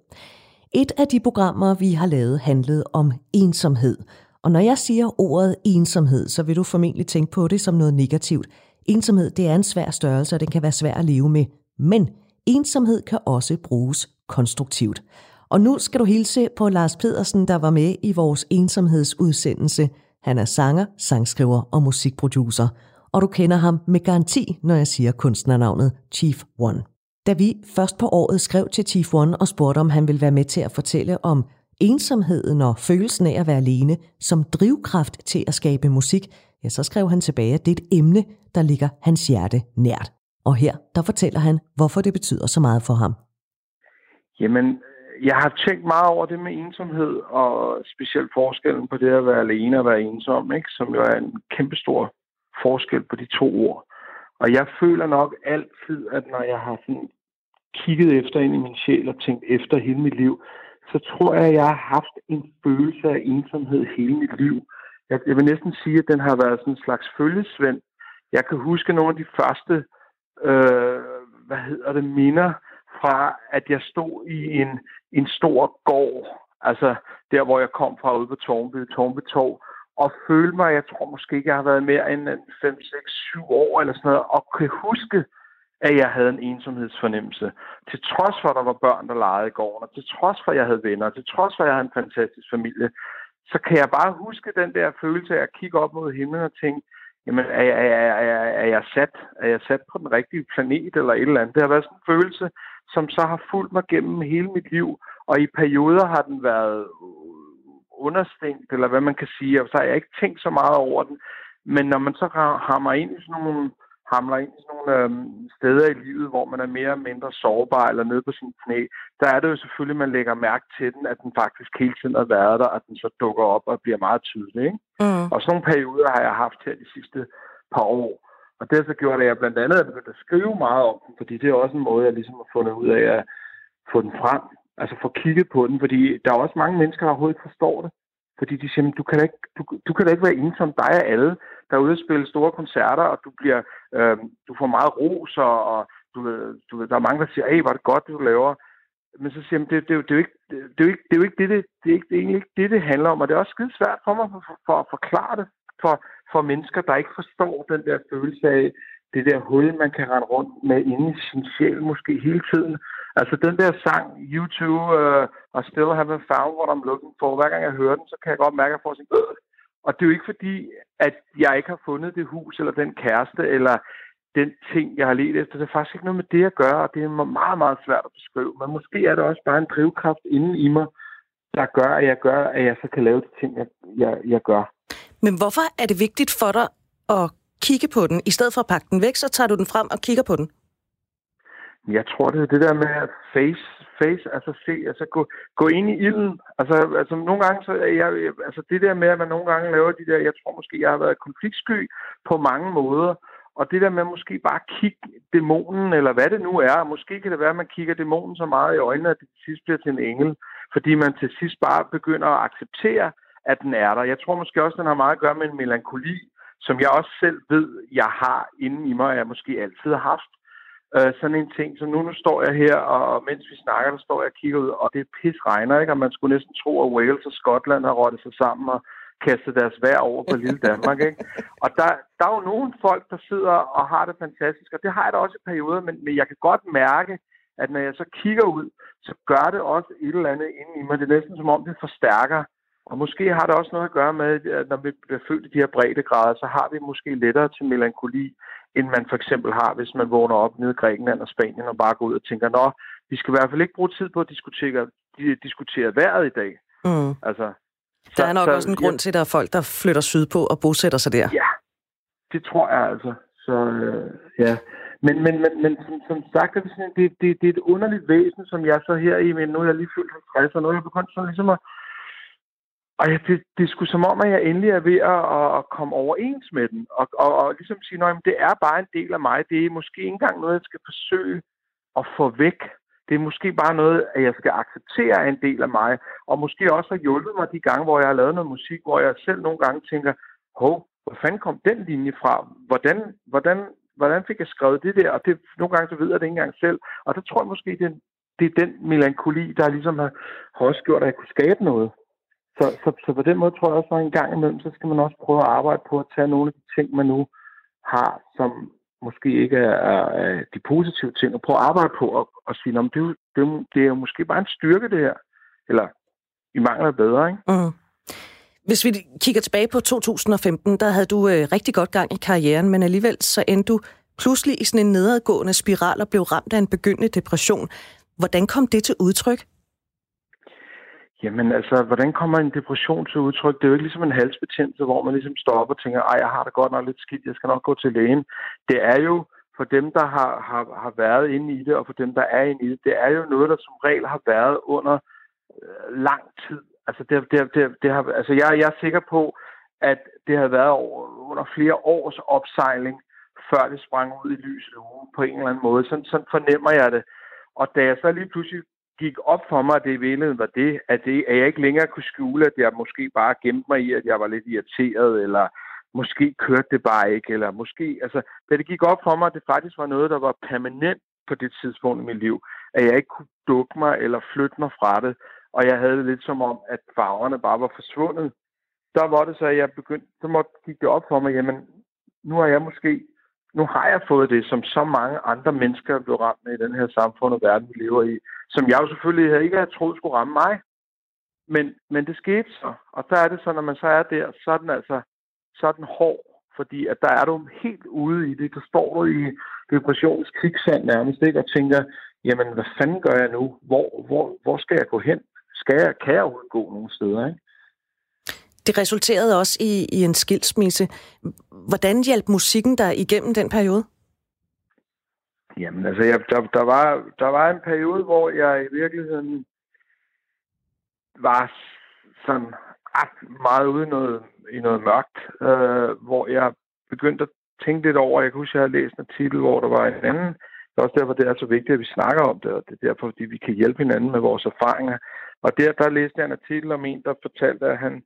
Et af de programmer, vi har lavet, handlede om ensomhed. Og når jeg siger ordet ensomhed, så vil du formentlig tænke på det som noget negativt. Ensomhed, det er en svær størrelse, og den kan være svær at leve med. Men ensomhed kan også bruges konstruktivt. Og nu skal du hilse på Lars Pedersen, der var med i vores ensomhedsudsendelse. Han er sanger, sangskriver og musikproducer. Og du kender ham med garanti, når jeg siger kunstnernavnet Chief One. Da vi først på året skrev til Chief One og spurgte, om han ville være med til at fortælle om ensomheden og følelsen af at være alene som drivkraft til at skabe musik, ja, så skrev han tilbage, at det er et emne, der ligger hans hjerte nært. Og her, der fortæller han, hvorfor det betyder så meget for ham. Jamen, jeg har tænkt meget over det med ensomhed, og specielt forskellen på det at være alene og være ensom, ikke? som jo er en kæmpestor forskel på de to ord. Og jeg føler nok altid, at når jeg har sådan kigget efter ind i min sjæl og tænkt efter hele mit liv, så tror jeg, at jeg har haft en følelse af ensomhed hele mit liv. Jeg, jeg vil næsten sige, at den har været sådan en slags følgesvend. Jeg kan huske nogle af de første, øh, hvad hedder det, minder fra, at jeg stod i en, en stor gård, altså der, hvor jeg kom fra ude på Tornby, Tornby Torv, og følte mig, jeg tror måske ikke, jeg har været mere end 5, 6, 7 år eller sådan noget, og kan huske, at jeg havde en ensomhedsfornemmelse. Til trods for, at der var børn, der legede i gården, og til trods for, at jeg havde venner, til trods for, at jeg havde en fantastisk familie, så kan jeg bare huske den der følelse af at kigge op mod himlen og tænke, jamen, er, er, er, er, er, jeg sat, er jeg sat på den rigtige planet eller et eller andet? Det har været sådan en følelse, som så har fulgt mig gennem hele mit liv, og i perioder har den været understængt, eller hvad man kan sige, og så har jeg ikke tænkt så meget over den. Men når man så hammer ind i sådan nogle, hamler ind i sådan nogle øhm, steder i livet, hvor man er mere eller mindre sårbar eller nede på sin knæ, der er det jo selvfølgelig, man lægger mærke til den, at den faktisk hele tiden har været der, at den så dukker op og bliver meget tydelig. Ikke? Mm. Og sådan nogle perioder har jeg haft her de sidste par år. Og det har så gjort, at jeg blandt andet er begyndt at skrive meget om den, fordi det er også en måde, jeg ligesom har fundet ud af at få den frem altså få kigget på den, fordi der er også mange mennesker, der overhovedet ikke forstår det. Fordi de siger, du kan da ikke, du, du kan da ikke være ensom, dig og alle, der er ude og spille store koncerter, og du bliver, øh, du får meget ros, og, og du, du, der er mange, der siger, hey, var det godt, du laver. Men så siger jeg, det, det, det, det, er jo ikke, det, er jo ikke, det er jo ikke det, det, det, er ikke, det er egentlig ikke det, det handler om, og det er også skide svært for mig for, for, for at forklare det for, for mennesker, der ikke forstår den der følelse af, det der hul, man kan rende rundt med inde i sin sjæl måske hele tiden. Altså den der sang, YouTube uh, I Still Haven't Found What I'm Looking For, hver gang jeg hører den, så kan jeg godt mærke, at jeg får sådan, øh. Og det er jo ikke fordi, at jeg ikke har fundet det hus, eller den kæreste, eller den ting, jeg har let efter. Det er faktisk ikke noget med det at gøre, og det er meget, meget svært at beskrive. Men måske er det også bare en drivkraft inden i mig, der gør, at jeg gør, at jeg så kan lave de ting, jeg, jeg, jeg gør. Men hvorfor er det vigtigt for dig at kigge på den. I stedet for at pakke den væk, så tager du den frem og kigger på den. Jeg tror, det er det der med at face, face altså se, altså gå, gå ind i ilden. Altså, altså nogle gange, så er jeg, altså det der med, at man nogle gange laver de der, jeg tror måske, jeg har været konfliktsky på mange måder, og det der med at måske bare kigge dæmonen, eller hvad det nu er, måske kan det være, at man kigger dæmonen så meget i øjnene, at det til sidst bliver til en engel, fordi man til sidst bare begynder at acceptere, at den er der. Jeg tror måske også, den har meget at gøre med en melankoli, som jeg også selv ved, jeg har inde i mig, og jeg måske altid har haft. Øh, sådan en ting, som nu, nu står jeg her, og mens vi snakker, der står jeg og kigger ud, og det pis regner, ikke? Og man skulle næsten tro, at Wales og Skotland har rottet sig sammen og kastet deres vejr over på lille Danmark, ikke? Og der, der er jo nogle folk, der sidder og har det fantastisk, og det har jeg da også i perioder, men, men jeg kan godt mærke, at når jeg så kigger ud, så gør det også et eller andet inde i mig. Det er næsten som om, det forstærker og måske har det også noget at gøre med, at når vi bliver født i de her breddegrader, så har vi måske lettere til melankoli, end man for eksempel har, hvis man vågner op nede i Grækenland og Spanien og bare går ud og tænker, nå, vi skal i hvert fald ikke bruge tid på at diskutere, diskutere vejret i dag. Mm. Altså, der er nok så, også en grund ja, til, at der er folk, der flytter sydpå og bosætter sig der. Ja, det tror jeg altså. Så øh, ja. Men, men, men, men som, som sagt, er det, sådan, det, det, det er et underligt væsen, som jeg så her i, men nu er jeg lige fyldt 50, og nu er jeg begyndt sådan ligesom at... Og ja, det, det er sgu som om, at jeg endelig er ved at, at komme overens med den, og, og, og ligesom sige, at det er bare en del af mig. Det er måske ikke engang noget, jeg skal forsøge at få væk. Det er måske bare noget, at jeg skal acceptere en del af mig, og måske også har hjulpet mig de gange, hvor jeg har lavet noget musik, hvor jeg selv nogle gange tænker, hov, hvor fanden kom den linje fra? Hvordan, hvordan, hvordan fik jeg skrevet det der? Og det, nogle gange så ved jeg det ikke engang selv. Og der tror jeg måske, det, det er den melankoli, der ligesom har, har også gjort, at jeg kunne skabe noget. Så, så, så på den måde tror jeg også, at en gang imellem, så skal man også prøve at arbejde på at tage nogle af de ting, man nu har, som måske ikke er, er, de positive ting, og prøve at arbejde på at, at sige, at det, det, det er jo måske bare en styrke, det her. Eller i mangler bedre, ikke? Mm. Hvis vi kigger tilbage på 2015, der havde du øh, rigtig godt gang i karrieren, men alligevel så endte du pludselig i sådan en nedadgående spiral og blev ramt af en begyndende depression. Hvordan kom det til udtryk? Jamen altså, hvordan kommer en depression til udtryk? Det er jo ikke ligesom en halsbetændelse, hvor man ligesom står op og tænker, ej, jeg har det godt nok lidt skidt, jeg skal nok gå til lægen. Det er jo for dem, der har, har, har været inde i det, og for dem, der er inde i det, det er jo noget, der som regel har været under øh, lang tid. Altså, det, det, det, det har, altså jeg, jeg er sikker på, at det har været over, under flere års opsejling, før det sprang ud i lyset på en eller anden måde. Sådan, sådan fornemmer jeg det. Og da jeg så lige pludselig gik op for mig, at det i virkeligheden var det, at, det, at jeg ikke længere kunne skjule, at jeg måske bare gemte mig i, at jeg var lidt irriteret, eller måske kørte det bare ikke, eller måske, altså, da det gik op for mig, at det faktisk var noget, der var permanent på det tidspunkt i mit liv, at jeg ikke kunne dukke mig eller flytte mig fra det, og jeg havde det lidt som om, at farverne bare var forsvundet. Der var det så, at jeg begyndte, så måtte gik det op for mig, jamen, nu har jeg måske, nu har jeg fået det, som så mange andre mennesker blev ramt med i den her samfund og verden, vi lever i, som jeg jo selvfølgelig ikke havde troet skulle ramme mig. Men, men det skete så, og der er det så, når man så er der, så er den altså, så er den hård, fordi at der er du helt ude i det. Der står du i depressionens kviksand nærmest, ikke? og tænker, jamen, hvad fanden gør jeg nu? Hvor, hvor, hvor skal jeg gå hen? skal jeg, kan jeg udgå nogle steder, ikke? Det resulterede også i, i en skilsmisse. Hvordan hjalp musikken dig igennem den periode? Jamen, altså, jeg, der, der, var, der var en periode, hvor jeg i virkeligheden var sådan ret meget ude noget, i noget mørkt, øh, hvor jeg begyndte at tænke lidt over, jeg kan huske, at jeg havde læst en artikel, hvor der var en anden, det er også derfor, det er så vigtigt, at vi snakker om det, og det er derfor, fordi vi kan hjælpe hinanden med vores erfaringer. Og der, der læste jeg en artikel om en, der fortalte, at han,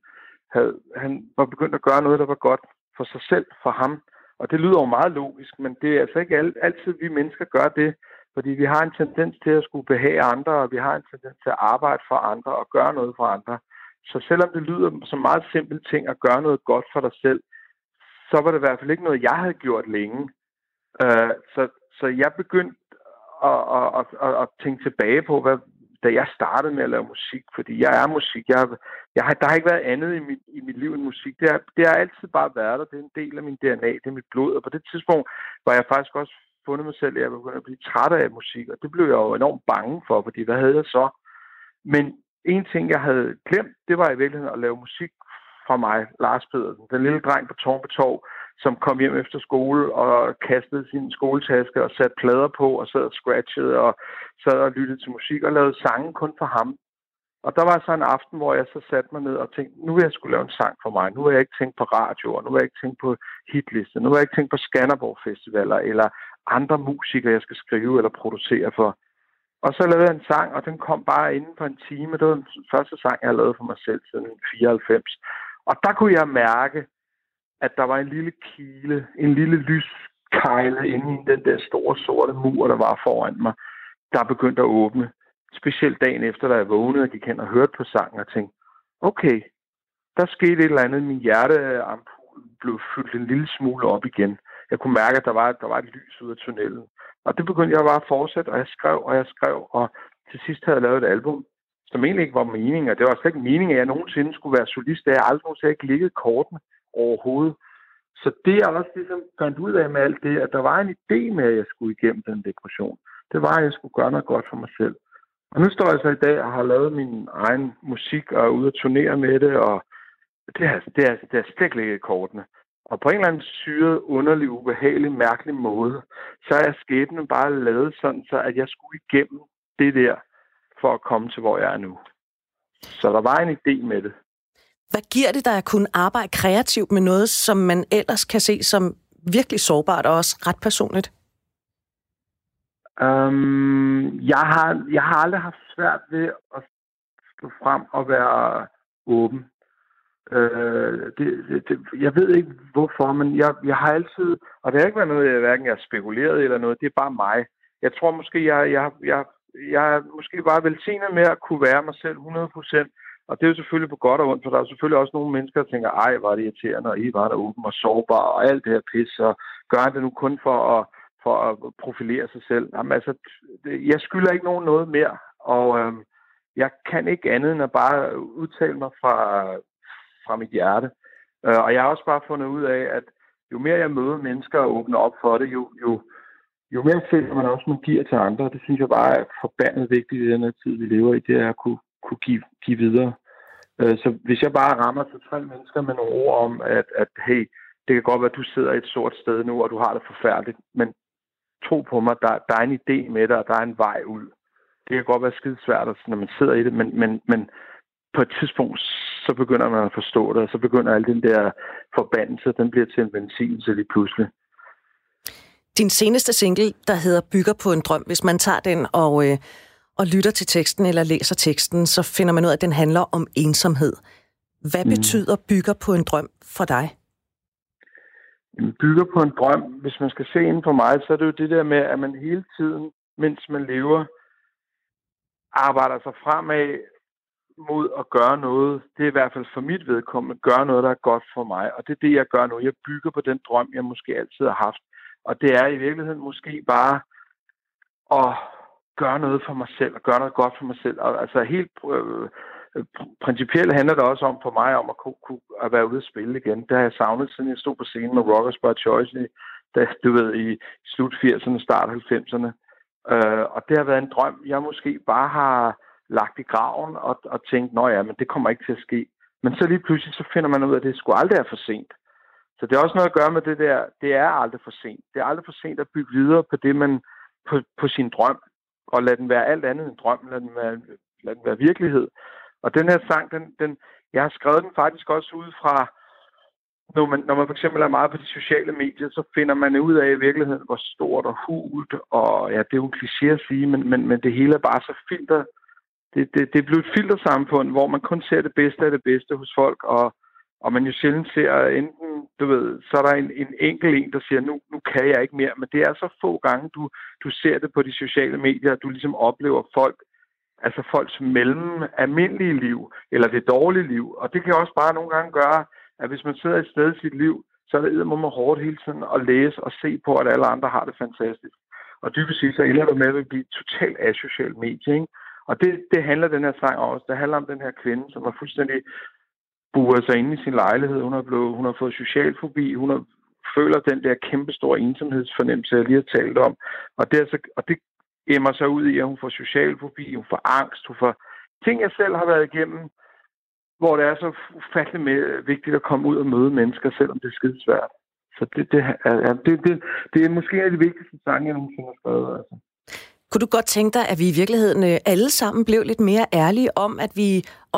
havde, han var begyndt at gøre noget, der var godt for sig selv, for ham. Og det lyder jo meget logisk, men det er altså ikke altid, vi mennesker gør det, fordi vi har en tendens til at skulle behage andre, og vi har en tendens til at arbejde for andre og gøre noget for andre. Så selvom det lyder som meget simpel ting at gøre noget godt for dig selv, så var det i hvert fald ikke noget, jeg havde gjort længe. Øh, så, så jeg begyndte at, at, at, at tænke tilbage på, hvad, da jeg startede med at lave musik, fordi jeg er musik. Jeg, jeg har, der har ikke været andet i mit, i mit liv end musik. Det, er, det har altid bare været der. Det er en del af min DNA, det er mit blod. Og på det tidspunkt var jeg faktisk også fundet mig selv, at jeg begyndte at blive træt af musik. Og det blev jeg jo enormt bange for, fordi hvad havde jeg så? Men en ting, jeg havde glemt, det var i virkeligheden at lave musik fra mig, Lars Pedersen, den lille dreng på Torn Torv, som kom hjem efter skole og kastede sin skoletaske og satte plader på og sad og scratchede og sad og lyttede til musik og lavede sange kun for ham. Og der var så en aften, hvor jeg så satte mig ned og tænkte, nu vil jeg skulle lave en sang for mig. Nu vil jeg ikke tænke på radio, og nu vil jeg ikke tænke på hitlister. Nu vil jeg ikke tænke på Skanderborg Festivaler eller andre musikere, jeg skal skrive eller producere for. Og så lavede jeg en sang, og den kom bare inden for en time. Det var den første sang, jeg lavede for mig selv siden 94. Og der kunne jeg mærke, at der var en lille kile, en lille lyskejle inde i den der store sorte mur, der var foran mig, der begyndte at åbne. Specielt dagen efter, da jeg vågnede og gik hen og hørte på sangen og tænkte, okay, der skete et eller andet. Min hjerteampul blev fyldt en lille smule op igen. Jeg kunne mærke, at der var, der var et lys ud af tunnelen. Og det begyndte jeg bare at fortsætte, og jeg skrev, og jeg skrev, og til sidst havde jeg lavet et album, som egentlig ikke var meningen, og det var slet ikke meningen, at jeg nogensinde skulle være solist. Det har jeg aldrig nogensinde ikke ligget kortene overhovedet. Så det jeg også ligesom fandt ud af med alt det, at der var en idé med, at jeg skulle igennem den depression. Det var, at jeg skulle gøre noget godt for mig selv. Og nu står jeg så i dag og har lavet min egen musik og er ude at turnere med det, og det er, det er, det er slet ikke i kortene. Og på en eller anden syret, underlig, ubehagelig, mærkelig måde, så er skæbnen bare lavet sådan, så at jeg skulle igennem det der, for at komme til, hvor jeg er nu. Så der var en idé med det. Hvad giver det dig at kunne arbejde kreativt med noget, som man ellers kan se som virkelig sårbart og også ret personligt? Um, jeg, har, jeg har aldrig haft svært ved at stå frem og være åben. Uh, det, det, det, jeg ved ikke hvorfor, men jeg, jeg har altid, og det har ikke været noget, jeg hverken jeg har spekuleret eller noget, det er bare mig. Jeg tror måske, jeg, jeg, jeg, jeg er måske bare velsignet med at kunne være mig selv 100%. Og det er jo selvfølgelig på godt og ondt, for der er selvfølgelig også nogle mennesker, der tænker, ej, var det irriterende, og I var der åben og sårbar, og alt det her pis, og gør han det nu kun for at, for at profilere sig selv? Jamen altså, jeg skylder ikke nogen noget mere, og øh, jeg kan ikke andet end at bare udtale mig fra, fra mit hjerte. Øh, og jeg har også bare fundet ud af, at jo mere jeg møder mennesker og åbner op for det, jo, jo, jo mere føler man også, man giver til andre. Det synes jeg bare er forbandet vigtigt i den her tid, vi lever i, det er at kunne, kunne give, give videre. Øh, så hvis jeg bare rammer til tre mennesker med nogle ord om, at, at hey, det kan godt være, at du sidder et sort sted nu, og du har det forfærdeligt, men tro på mig, der, der er en idé med dig, og der er en vej ud. Det kan godt være skide svært, altså, når man sidder i det, men, men, men på et tidspunkt, så begynder man at forstå det, og så begynder al den der forbandelse, den bliver til en benzinelse lige pludselig. Din seneste single, der hedder Bygger på en drøm, hvis man tager den og, øh, og lytter til teksten eller læser teksten, så finder man ud af, at den handler om ensomhed. Hvad mm. betyder bygger på en drøm for dig? Bygger på en drøm, hvis man skal se inden for mig, så er det jo det der med, at man hele tiden, mens man lever, arbejder sig fremad mod at gøre noget, det er i hvert fald for mit vedkommende, gøre noget, der er godt for mig. Og det er det, jeg gør nu. Jeg bygger på den drøm, jeg måske altid har haft. Og det er i virkeligheden måske bare at gøre noget for mig selv, og gøre noget godt for mig selv. Og, altså helt øh, principielt handler det også om for mig om at kunne, kunne at være ude og spille igen. Det har jeg savnet, siden jeg stod på scenen med Rockers by Choice, i, da, du ved, i slut 80'erne, start 90'erne. Øh, og det har været en drøm, jeg måske bare har lagt i graven og, og tænkt, nå ja, men det kommer ikke til at ske. Men så lige pludselig, så finder man ud af, at det skulle aldrig er for sent. Så det er også noget at gøre med det der, det er aldrig for sent. Det er aldrig for sent at bygge videre på det, man, på, på sin drøm, og lad den være alt andet end drøm, lad den være, lad den være virkelighed. Og den her sang, den, den, jeg har skrevet den faktisk også ud fra, når man, når man for eksempel er meget på de sociale medier, så finder man ud af i virkeligheden, hvor stort og hult, og ja, det er jo en kliché at sige, men, men, men det hele er bare så filter, det, det, det er blevet et filtersamfund, hvor man kun ser det bedste af det bedste hos folk, og, og man jo sjældent ser enten, du ved, så er der en, en enkelt en, der siger, nu, nu kan jeg ikke mere, men det er så få gange, du, du ser det på de sociale medier, at du ligesom oplever folk, altså folks mellem almindelige liv, eller det dårlige liv, og det kan også bare nogle gange gøre, at hvis man sidder et sted i sit liv, så er det man hårdt hele tiden at læse og se på, at alle andre har det fantastisk. Og dybest set så ender du med at blive totalt asocial medie, ikke? Og det, det handler den her sang også. Det handler om den her kvinde, som er fuldstændig buer sig inde i sin lejlighed. Hun har, blevet, hun har fået socialfobi. Hun har, føler den der kæmpestore ensomhedsfornemmelse, jeg lige har talt om. Og det, så og det emmer sig ud i, at hun får socialfobi, hun får angst, hun får ting, jeg selv har været igennem, hvor det er så ufattelig med, vigtigt at komme ud og møde mennesker, selvom det er skidesvært. Så det, det, er, det, det, det er måske en af de vigtigste sange, jeg nogensinde har skrevet. Altså. Kunne du godt tænke dig, at vi i virkeligheden øh, alle sammen blev lidt mere ærlige om, at vi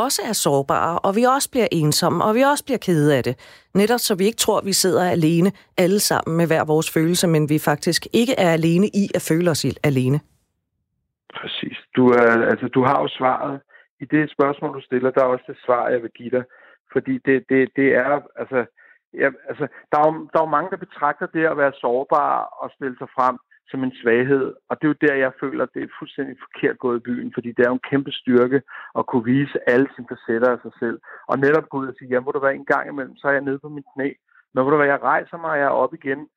også er sårbare, og vi også bliver ensomme, og vi også bliver kede af det? Netop så vi ikke tror, at vi sidder alene alle sammen med hver vores følelse, men vi faktisk ikke er alene i at føle os alene. Præcis. Du, er, altså, du har jo svaret. I det spørgsmål, du stiller, der er også det svar, jeg vil give dig. Fordi det, det, det er, altså, ja, altså der, er jo, der er jo mange, der betragter det at være sårbar og stille sig frem som en svaghed. Og det er jo der, jeg føler, at det er fuldstændig forkert gået i byen, fordi det er jo en kæmpe styrke at kunne vise alle sine facetter af sig selv. Og netop gå ud og sige, ja, hvor du være en gang imellem, så er jeg nede på mit knæ. Men hvor du være, jeg rejser mig, og jeg er op igen.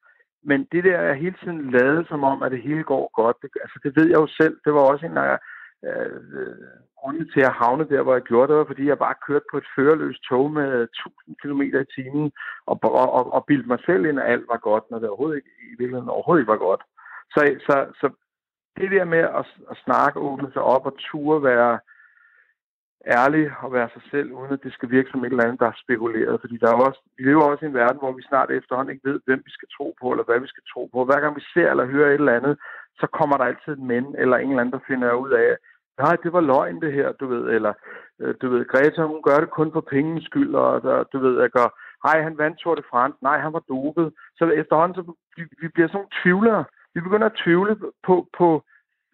Men det der er hele tiden lavet som om, at det hele går godt. Det, altså, det ved jeg jo selv. Det var også en af øh, grunden til at havne der, hvor jeg gjorde det, var, fordi jeg bare kørte på et førerløst tog med 1000 km i timen og, og, og, og bildte mig selv ind, at alt var godt, når det overhovedet ikke, i virkeligheden overhovedet ikke var godt. Så, så, så det der med at, at snakke, åbne sig op og ture være, ærlig og være sig selv, uden at det skal virke som et eller andet, der er spekuleret. Fordi der er også, vi lever også i en verden, hvor vi snart efterhånden ikke ved, hvem vi skal tro på, eller hvad vi skal tro på. Hver gang vi ser eller hører et eller andet, så kommer der altid et mænd eller en eller anden, der finder ud af, nej, det var løgn det her, du ved, eller øh, du ved, Greta, hun gør det kun for pengens skyld, og der, du ved, jeg gør, nej, han vandt Tour de France, nej, han var dopet. Så efterhånden, så vi, vi bliver sådan nogle tvivlere. Vi begynder at tvivle på, på,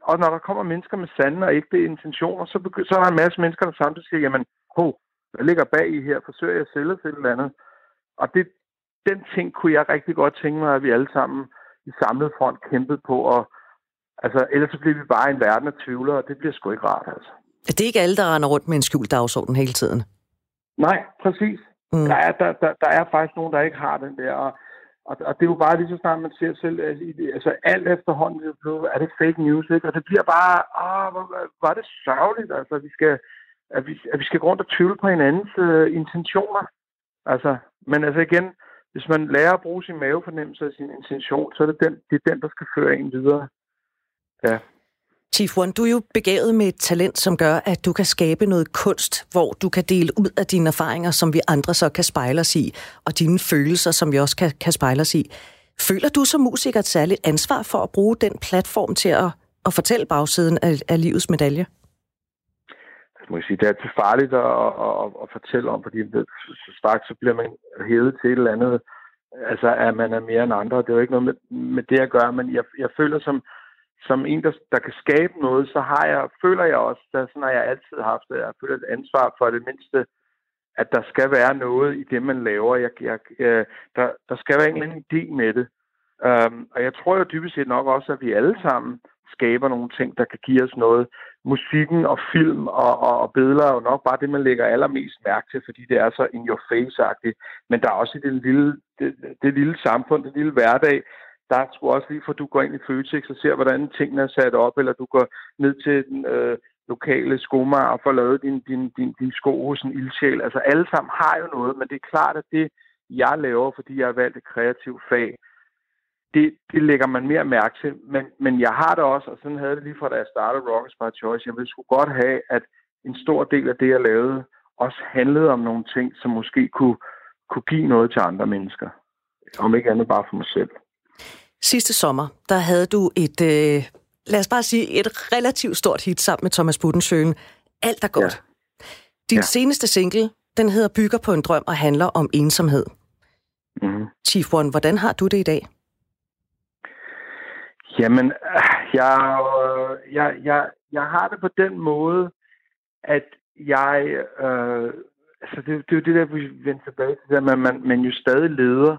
og når der kommer mennesker med sande og ægte intentioner, så, begy- så er der en masse mennesker, der samtidig siger, jamen, ho, hvad ligger bag i her? Forsøger jeg at sælge til et eller andet? Og det, den ting kunne jeg rigtig godt tænke mig, at vi alle sammen i samlet front kæmpede på. Og, altså, ellers så bliver vi bare en verden af tvivlere, og det bliver sgu ikke rart, altså. Det er ikke alle, der render rundt med en skjult dagsorden hele tiden. Nej, præcis. Mm. Der, er, der, der, der er faktisk nogen, der ikke har den der. Og, og, og det er jo bare lige så snart, man ser selv, altså alt efterhånden er det fake news, ikke? Og det bliver bare, ah, hvor, hvor er det sørgeligt, altså, vi skal, at vi, at vi skal gå rundt og tvivle på hinandens uh, intentioner. Altså, men altså igen, hvis man lærer at bruge sin mavefornemmelse og sin intention, så er det den, det er den der skal føre en videre. Ja. Chief One, du er jo begavet med et talent, som gør, at du kan skabe noget kunst, hvor du kan dele ud af dine erfaringer, som vi andre så kan spejle os i, og dine følelser, som vi også kan, kan spejle os i. Føler du som musiker et særligt ansvar for at bruge den platform til at, at fortælle bagsiden af, af livets medalje? Altså, må jeg sige, det er altid farligt at, at, at, at fortælle om, fordi så straks så bliver man hævet til et eller andet, altså at man er mere end andre. Det er jo ikke noget med, med det at gøre, men jeg, jeg føler som, som en, der, der kan skabe noget, så har jeg, føler jeg også, der, sådan har jeg altid haft det, jeg føler et ansvar for det mindste, at der skal være noget i det, man laver. Jeg, jeg, øh, der, der skal være en eller anden idé med det. Um, og jeg tror jo dybest set nok også, at vi alle sammen skaber nogle ting, der kan give os noget. Musikken og film og, og, og billeder er jo nok bare det, man lægger allermest mærke til, fordi det er så in your face-agtigt. Men der er også i det lille, det, det lille samfund, det lille hverdag, der er sgu også lige for, at du går ind i Føtex og ser, hvordan tingene er sat op, eller du går ned til den øh, lokale skomager og får lavet din, din, din, din sko hos en ildsjæl. Altså alle sammen har jo noget, men det er klart, at det, jeg laver, fordi jeg har valgt et kreativt fag, det, det lægger man mere mærke til. Men, men jeg har det også, og sådan havde det lige fra da jeg startede Rockets by Choice. Jeg ville sgu godt have, at en stor del af det, jeg lavede, også handlede om nogle ting, som måske kunne, kunne give noget til andre mennesker. Om ikke andet bare for mig selv. Sidste sommer, der havde du et, øh, lad os bare sige, et relativt stort hit sammen med Thomas Budensjøen. Alt er godt. Ja. Din ja. seneste single, den hedder Bygger på en drøm og handler om ensomhed. Mm. Chief One, hvordan har du det i dag? Jamen, jeg, jeg, jeg, jeg har det på den måde, at jeg... Øh, altså, det, det er jo det der, vi vender tilbage til, at man, man, man jo stadig leder.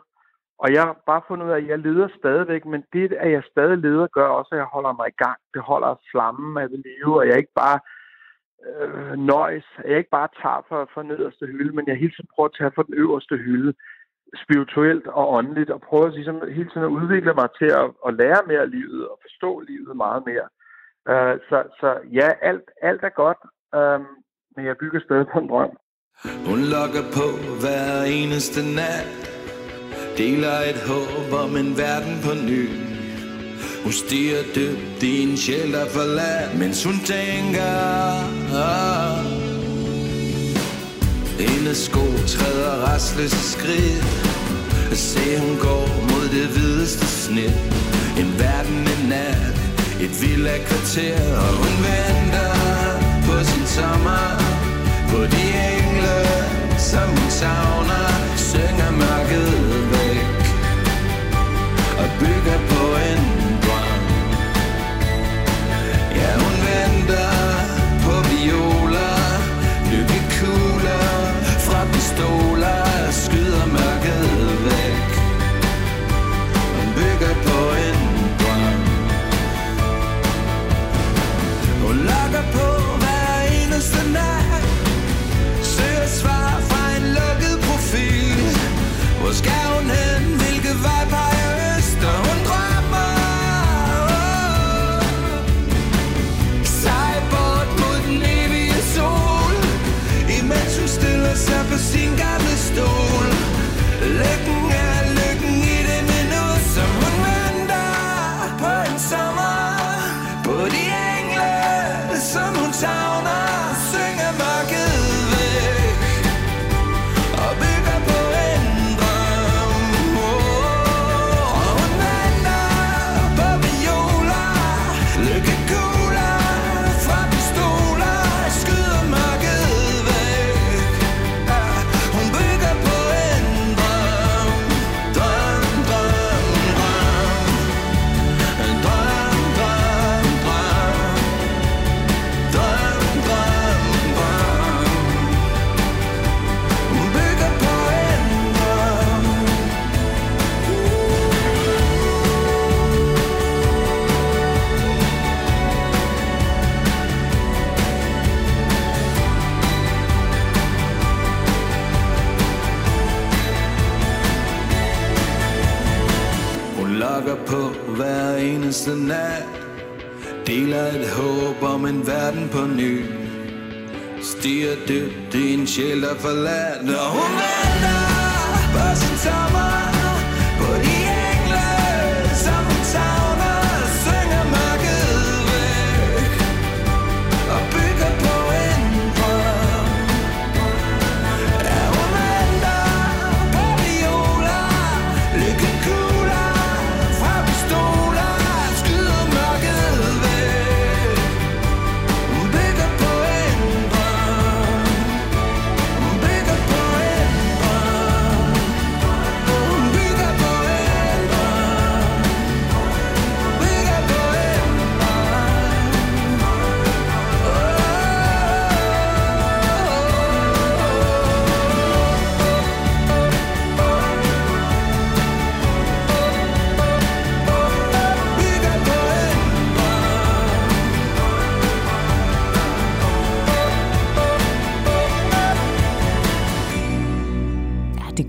Og jeg har bare fundet ud af, at jeg leder stadigvæk, men det, at jeg stadig leder, gør også, at jeg holder mig i gang. Det holder flammen af det live, og jeg ikke bare øh, nøjes. Jeg ikke bare tager for, for nederste hylde, men jeg hele tiden prøver at tage for den øverste hylde spirituelt og åndeligt, og prøver ligesom hele tiden at udvikle mig til at, at lære mere af livet og forstå livet meget mere. Uh, så, så ja, alt, alt er godt, um, men jeg bygger stadig på en drøm. Hun lokker på hver eneste nat Deler et håb om en verden på ny. Hun stiger dybt i en sjæl, der forladt Mens hun tænker ah, hendes sko træder restløse skridt. Se hun går mod det hvideste snit. En verden en nat Et vildt kvarter Og hun venter på sin sommer. På de engle som hun savner Synger mørket sin gamle stol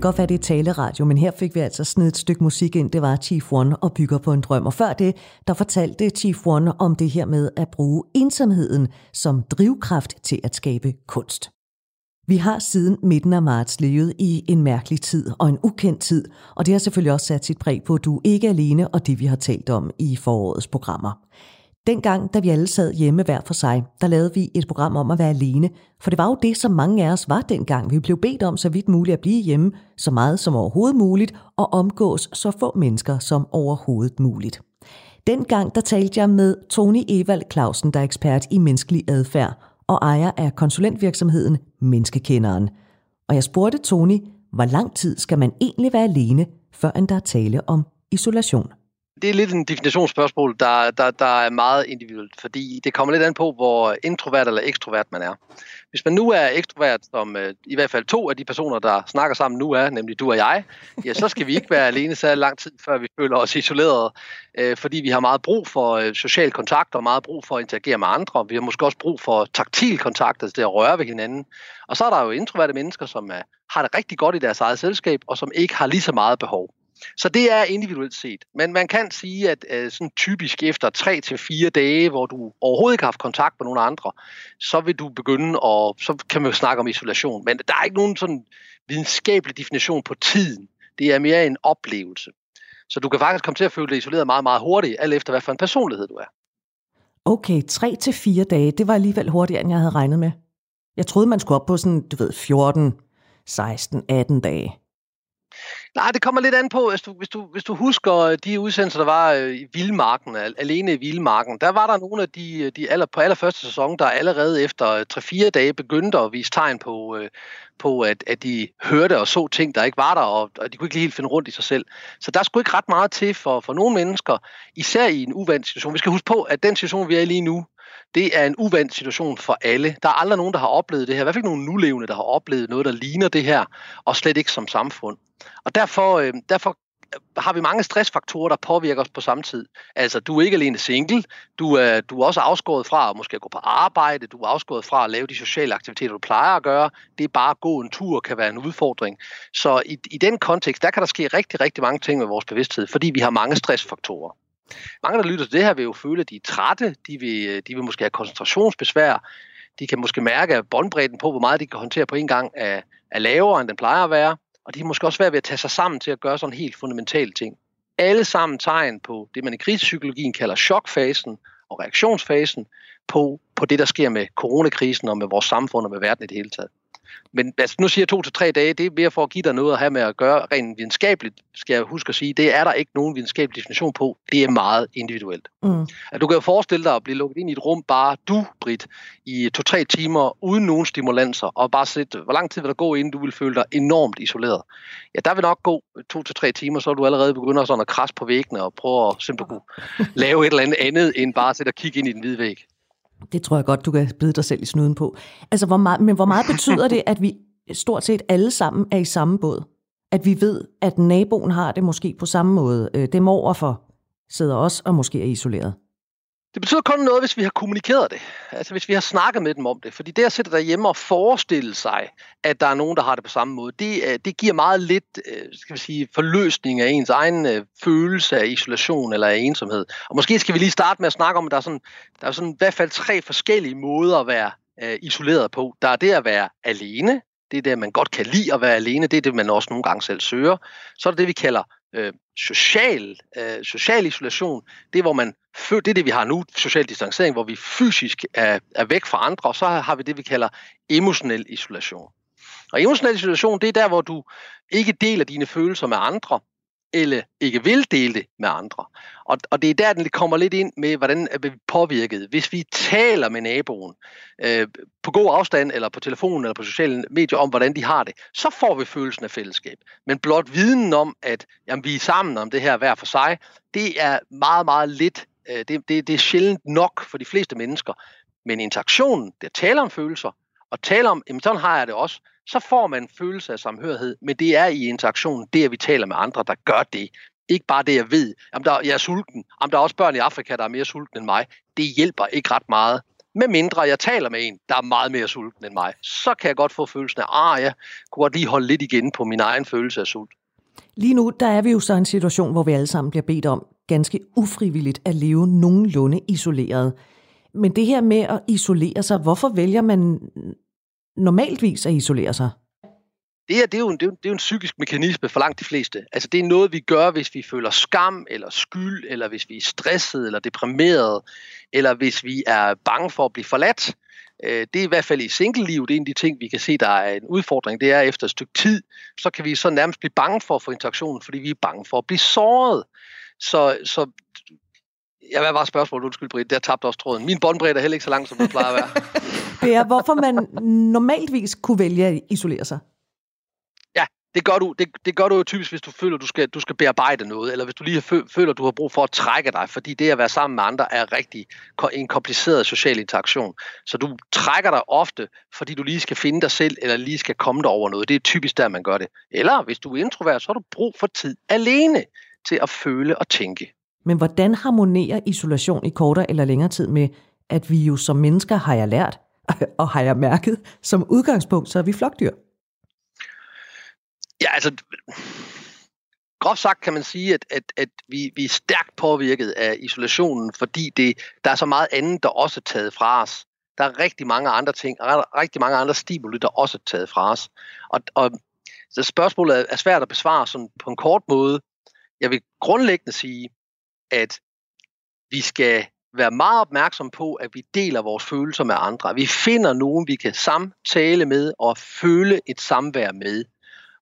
godt være, det er taleradio, men her fik vi altså snedet et stykke musik ind. Det var Chief One og bygger på en drøm. Og før det, der fortalte Chief One om det her med at bruge ensomheden som drivkraft til at skabe kunst. Vi har siden midten af marts levet i en mærkelig tid og en ukendt tid, og det har selvfølgelig også sat sit præg på, at du ikke er alene og det, vi har talt om i forårets programmer. Dengang, da vi alle sad hjemme hver for sig, der lavede vi et program om at være alene, for det var jo det, som mange af os var dengang. Vi blev bedt om så vidt muligt at blive hjemme så meget som overhovedet muligt og omgås så få mennesker som overhovedet muligt. Dengang der talte jeg med Tony Evald Clausen, der er ekspert i menneskelig adfærd og ejer af konsulentvirksomheden Menneskekenderen. Og jeg spurgte Tony, hvor lang tid skal man egentlig være alene, før end der er tale om isolation? Det er lidt en definitionsspørgsmål, der, der, der er meget individuelt, fordi det kommer lidt an på, hvor introvert eller ekstrovert man er. Hvis man nu er ekstrovert, som øh, i hvert fald to af de personer, der snakker sammen nu er, nemlig du og jeg, ja, så skal vi ikke være alene så lang tid, før vi føler os isoleret, øh, fordi vi har meget brug for øh, social kontakt og meget brug for at interagere med andre. Vi har måske også brug for taktil kontakt, altså det at røre ved hinanden. Og så er der jo introverte mennesker, som er, har det rigtig godt i deres eget selskab, og som ikke har lige så meget behov. Så det er individuelt set. Men man kan sige, at øh, sådan typisk efter 3 til fire dage, hvor du overhovedet ikke har haft kontakt med nogen andre, så vil du begynde at, så kan man jo snakke om isolation. Men der er ikke nogen sådan videnskabelig definition på tiden. Det er mere en oplevelse. Så du kan faktisk komme til at føle dig isoleret meget, meget hurtigt, alt efter hvad for en personlighed du er. Okay, 3 til fire dage, det var alligevel hurtigere, end jeg havde regnet med. Jeg troede, man skulle op på sådan, du ved, 14, 16, 18 dage. Nej, det kommer lidt an på, hvis du, hvis du, hvis du husker øh, de udsendelser, der var øh, i Vildmarken, alene i Vildmarken, der var der nogle af de, øh, de aller, på allerførste sæson, der allerede efter 3-4 dage begyndte at vise tegn på, på at, at de hørte og så ting, der ikke var der, og, og de kunne ikke lige helt finde rundt i sig selv. Så der skulle ikke ret meget til for, for nogle mennesker, især i en uvandt situation. Vi skal huske på, at den situation, vi er i lige nu, det er en uvandt situation for alle. Der er aldrig nogen, der har oplevet det her. I hvert fald ikke nogen nulevende, der har oplevet noget, der ligner det her, og slet ikke som samfund. Og derfor, øh, derfor øh, har vi mange stressfaktorer, der påvirker os på samme tid. Altså, du er ikke alene single, du er, du er også afskåret fra at måske gå på arbejde, du er afskåret fra at lave de sociale aktiviteter, du plejer at gøre. Det er bare at gå en tur kan være en udfordring. Så i, i den kontekst, der kan der ske rigtig, rigtig mange ting med vores bevidsthed, fordi vi har mange stressfaktorer. Mange, der lytter til det her, vil jo føle, at de er trætte, de vil, øh, de vil måske have koncentrationsbesvær, de kan måske mærke, at båndbredden på, hvor meget de kan håndtere på en gang, er, er lavere, end den plejer at være, og de er måske også svært ved at tage sig sammen til at gøre sådan helt fundamentale ting. Alle sammen tegn på det, man i krisepsykologien kalder chokfasen og reaktionsfasen på, på det, der sker med coronakrisen og med vores samfund og med verden i det hele taget. Men altså, nu siger jeg to til tre dage, det er mere for at give dig noget at have med at gøre rent videnskabeligt, skal jeg huske at sige. Det er der ikke nogen videnskabelig definition på. Det er meget individuelt. Mm. At du kan jo forestille dig at blive lukket ind i et rum, bare du, Britt, i to-tre timer, uden nogen stimulanser, og bare sætte, hvor lang tid vil der gå, inden du vil føle dig enormt isoleret. Ja, der vil nok gå to til tre timer, så er du allerede begynder sådan at krasse på væggene og prøve at simpelthen lave et eller andet andet, end bare at sætte og kigge ind i den hvide væg. Det tror jeg godt, du kan bide dig selv i snuden på. Altså, hvor meget, men hvor meget betyder det, [laughs] at vi stort set alle sammen er i samme båd? At vi ved, at naboen har det måske på samme måde. Dem overfor sidder også og måske er isoleret. Det betyder kun noget, hvis vi har kommunikeret det. Altså hvis vi har snakket med dem om det. Fordi det at sætte derhjemme og forestille sig, at der er nogen, der har det på samme måde, det, øh, det giver meget lidt øh, skal vi sige, forløsning af ens egen øh, følelse af isolation eller af ensomhed. Og måske skal vi lige starte med at snakke om, at der er, sådan, der er sådan i hvert fald tre forskellige måder at være isoleret på. Der er det at være alene. Det er det, man godt kan lide at være alene. Det er det, man også nogle gange selv søger. Så er det det, vi kalder øh, social, øh, social isolation, det er, hvor man, det er det, vi har nu, social distancering, hvor vi fysisk er, er væk fra andre, og så har vi det, vi kalder emotionel isolation. Og emotionel isolation, det er der, hvor du ikke deler dine følelser med andre, eller ikke vil dele det med andre. Og, og det er der, den kommer lidt ind med, hvordan er vi påvirket. Hvis vi taler med naboen øh, på god afstand, eller på telefonen, eller på sociale medier om, hvordan de har det, så får vi følelsen af fællesskab. Men blot viden om, at jamen, vi er sammen om det her hver for sig, det er meget, meget lidt. Øh, det, det, det er sjældent nok for de fleste mennesker. Men interaktionen, det taler om følelser, og taler om, jamen sådan har jeg det også, så får man en følelse af samhørighed, men det er i interaktionen, det at vi taler med andre, der gør det. Ikke bare det, jeg ved. Om der, jeg er sulten. Om der er også børn i Afrika, der er mere sultne end mig. Det hjælper ikke ret meget. Med mindre jeg taler med en, der er meget mere sulten end mig, så kan jeg godt få følelsen af, ah, jeg kunne godt lige holde lidt igen på min egen følelse af sult. Lige nu, der er vi jo så i en situation, hvor vi alle sammen bliver bedt om ganske ufrivilligt at leve nogenlunde isoleret. Men det her med at isolere sig, hvorfor vælger man normaltvis at isolere sig? Det her, det er, jo en, det, er jo, det er jo en psykisk mekanisme for langt de fleste. Altså det er noget, vi gør, hvis vi føler skam eller skyld, eller hvis vi er stresset eller deprimeret, eller hvis vi er bange for at blive forladt. Øh, det er i hvert fald i single-liv, det er en af de ting, vi kan se, der er en udfordring. Det er efter et stykke tid, så kan vi så nærmest blive bange for at få interaktionen, fordi vi er bange for at blive såret. Så, så jeg vil bare spørgsmål, undskyld Britt, der tabte også tråden. Min båndbredde er heller ikke så lang, som det plejer at være. [laughs] det er, hvorfor man normaltvis kunne vælge at isolere sig. Ja, det gør du, det, det gør du jo typisk, hvis du føler, du skal, du skal bearbejde noget, eller hvis du lige føler, du har brug for at trække dig, fordi det at være sammen med andre er rigtig en kompliceret social interaktion. Så du trækker dig ofte, fordi du lige skal finde dig selv, eller lige skal komme dig over noget. Det er typisk der, man gør det. Eller hvis du er introvert, så har du brug for tid alene til at føle og tænke. Men hvordan harmonerer isolation i kortere eller længere tid med, at vi jo som mennesker, har jeg lært, [laughs] og har jeg mærket, som udgangspunkt, så er vi flokdyr? Ja, altså, groft sagt kan man sige, at, at, at vi, vi er stærkt påvirket af isolationen, fordi det, der er så meget andet, der også er taget fra os. Der er rigtig mange andre ting, og rigtig mange andre stimuli, der også er taget fra os. Og, og så spørgsmålet er svært at besvare sådan på en kort måde. Jeg vil grundlæggende sige, at vi skal være meget opmærksom på, at vi deler vores følelser med andre. Vi finder nogen, vi kan samtale med og føle et samvær med.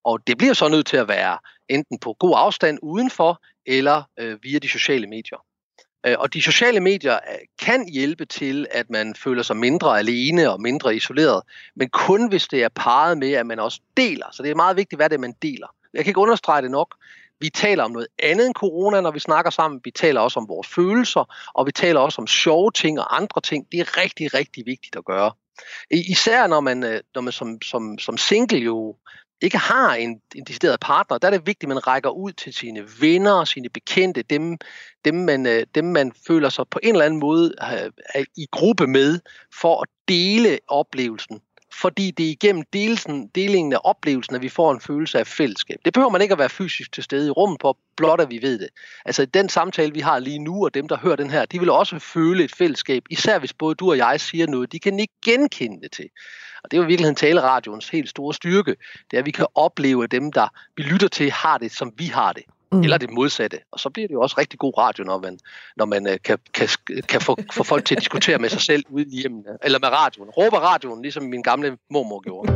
Og det bliver så nødt til at være enten på god afstand udenfor, eller øh, via de sociale medier. Øh, og de sociale medier øh, kan hjælpe til, at man føler sig mindre alene og mindre isoleret, men kun hvis det er parret med, at man også deler. Så det er meget vigtigt, hvad det er, man deler. Jeg kan ikke understrege det nok. Vi taler om noget andet end corona, når vi snakker sammen. Vi taler også om vores følelser, og vi taler også om sjove ting og andre ting. Det er rigtig, rigtig vigtigt at gøre. Især når man, øh, når man som, som, som single jo ikke har en, en decideret partner, der er det vigtigt, at man rækker ud til sine venner, sine bekendte, dem, dem, man, øh, dem man føler sig på en eller anden måde er i gruppe med, for at dele oplevelsen fordi det er igennem delsen, delingen af oplevelsen, at vi får en følelse af fællesskab. Det behøver man ikke at være fysisk til stede i rummet på, blot at vi ved det. Altså den samtale, vi har lige nu, og dem, der hører den her, de vil også føle et fællesskab, især hvis både du og jeg siger noget, de kan ikke genkende det til. Og det er jo i virkeligheden taleradions helt store styrke, det er, at vi kan opleve, at dem, der vi lytter til, har det, som vi har det mm. eller det modsatte. Og så bliver det jo også rigtig god radio, når man, når man uh, kan, kan, kan få, få folk til at diskutere med sig selv ude i hjemmene, eller med radioen. Råber radioen, ligesom min gamle mormor gjorde.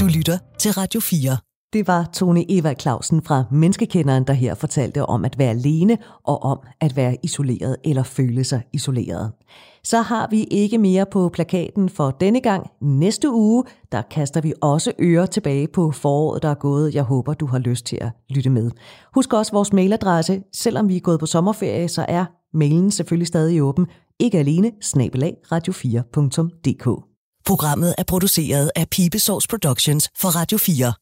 Du lytter til Radio 4. Det var Tone Eva Clausen fra Menneskekenderen, der her fortalte om at være alene og om at være isoleret eller føle sig isoleret. Så har vi ikke mere på plakaten for denne gang. Næste uge, der kaster vi også ører tilbage på foråret, der er gået. Jeg håber, du har lyst til at lytte med. Husk også vores mailadresse. Selvom vi er gået på sommerferie, så er mailen selvfølgelig stadig åben. Ikke alene, snabelag radio4.dk. Programmet er produceret af Pibesovs Productions for Radio 4.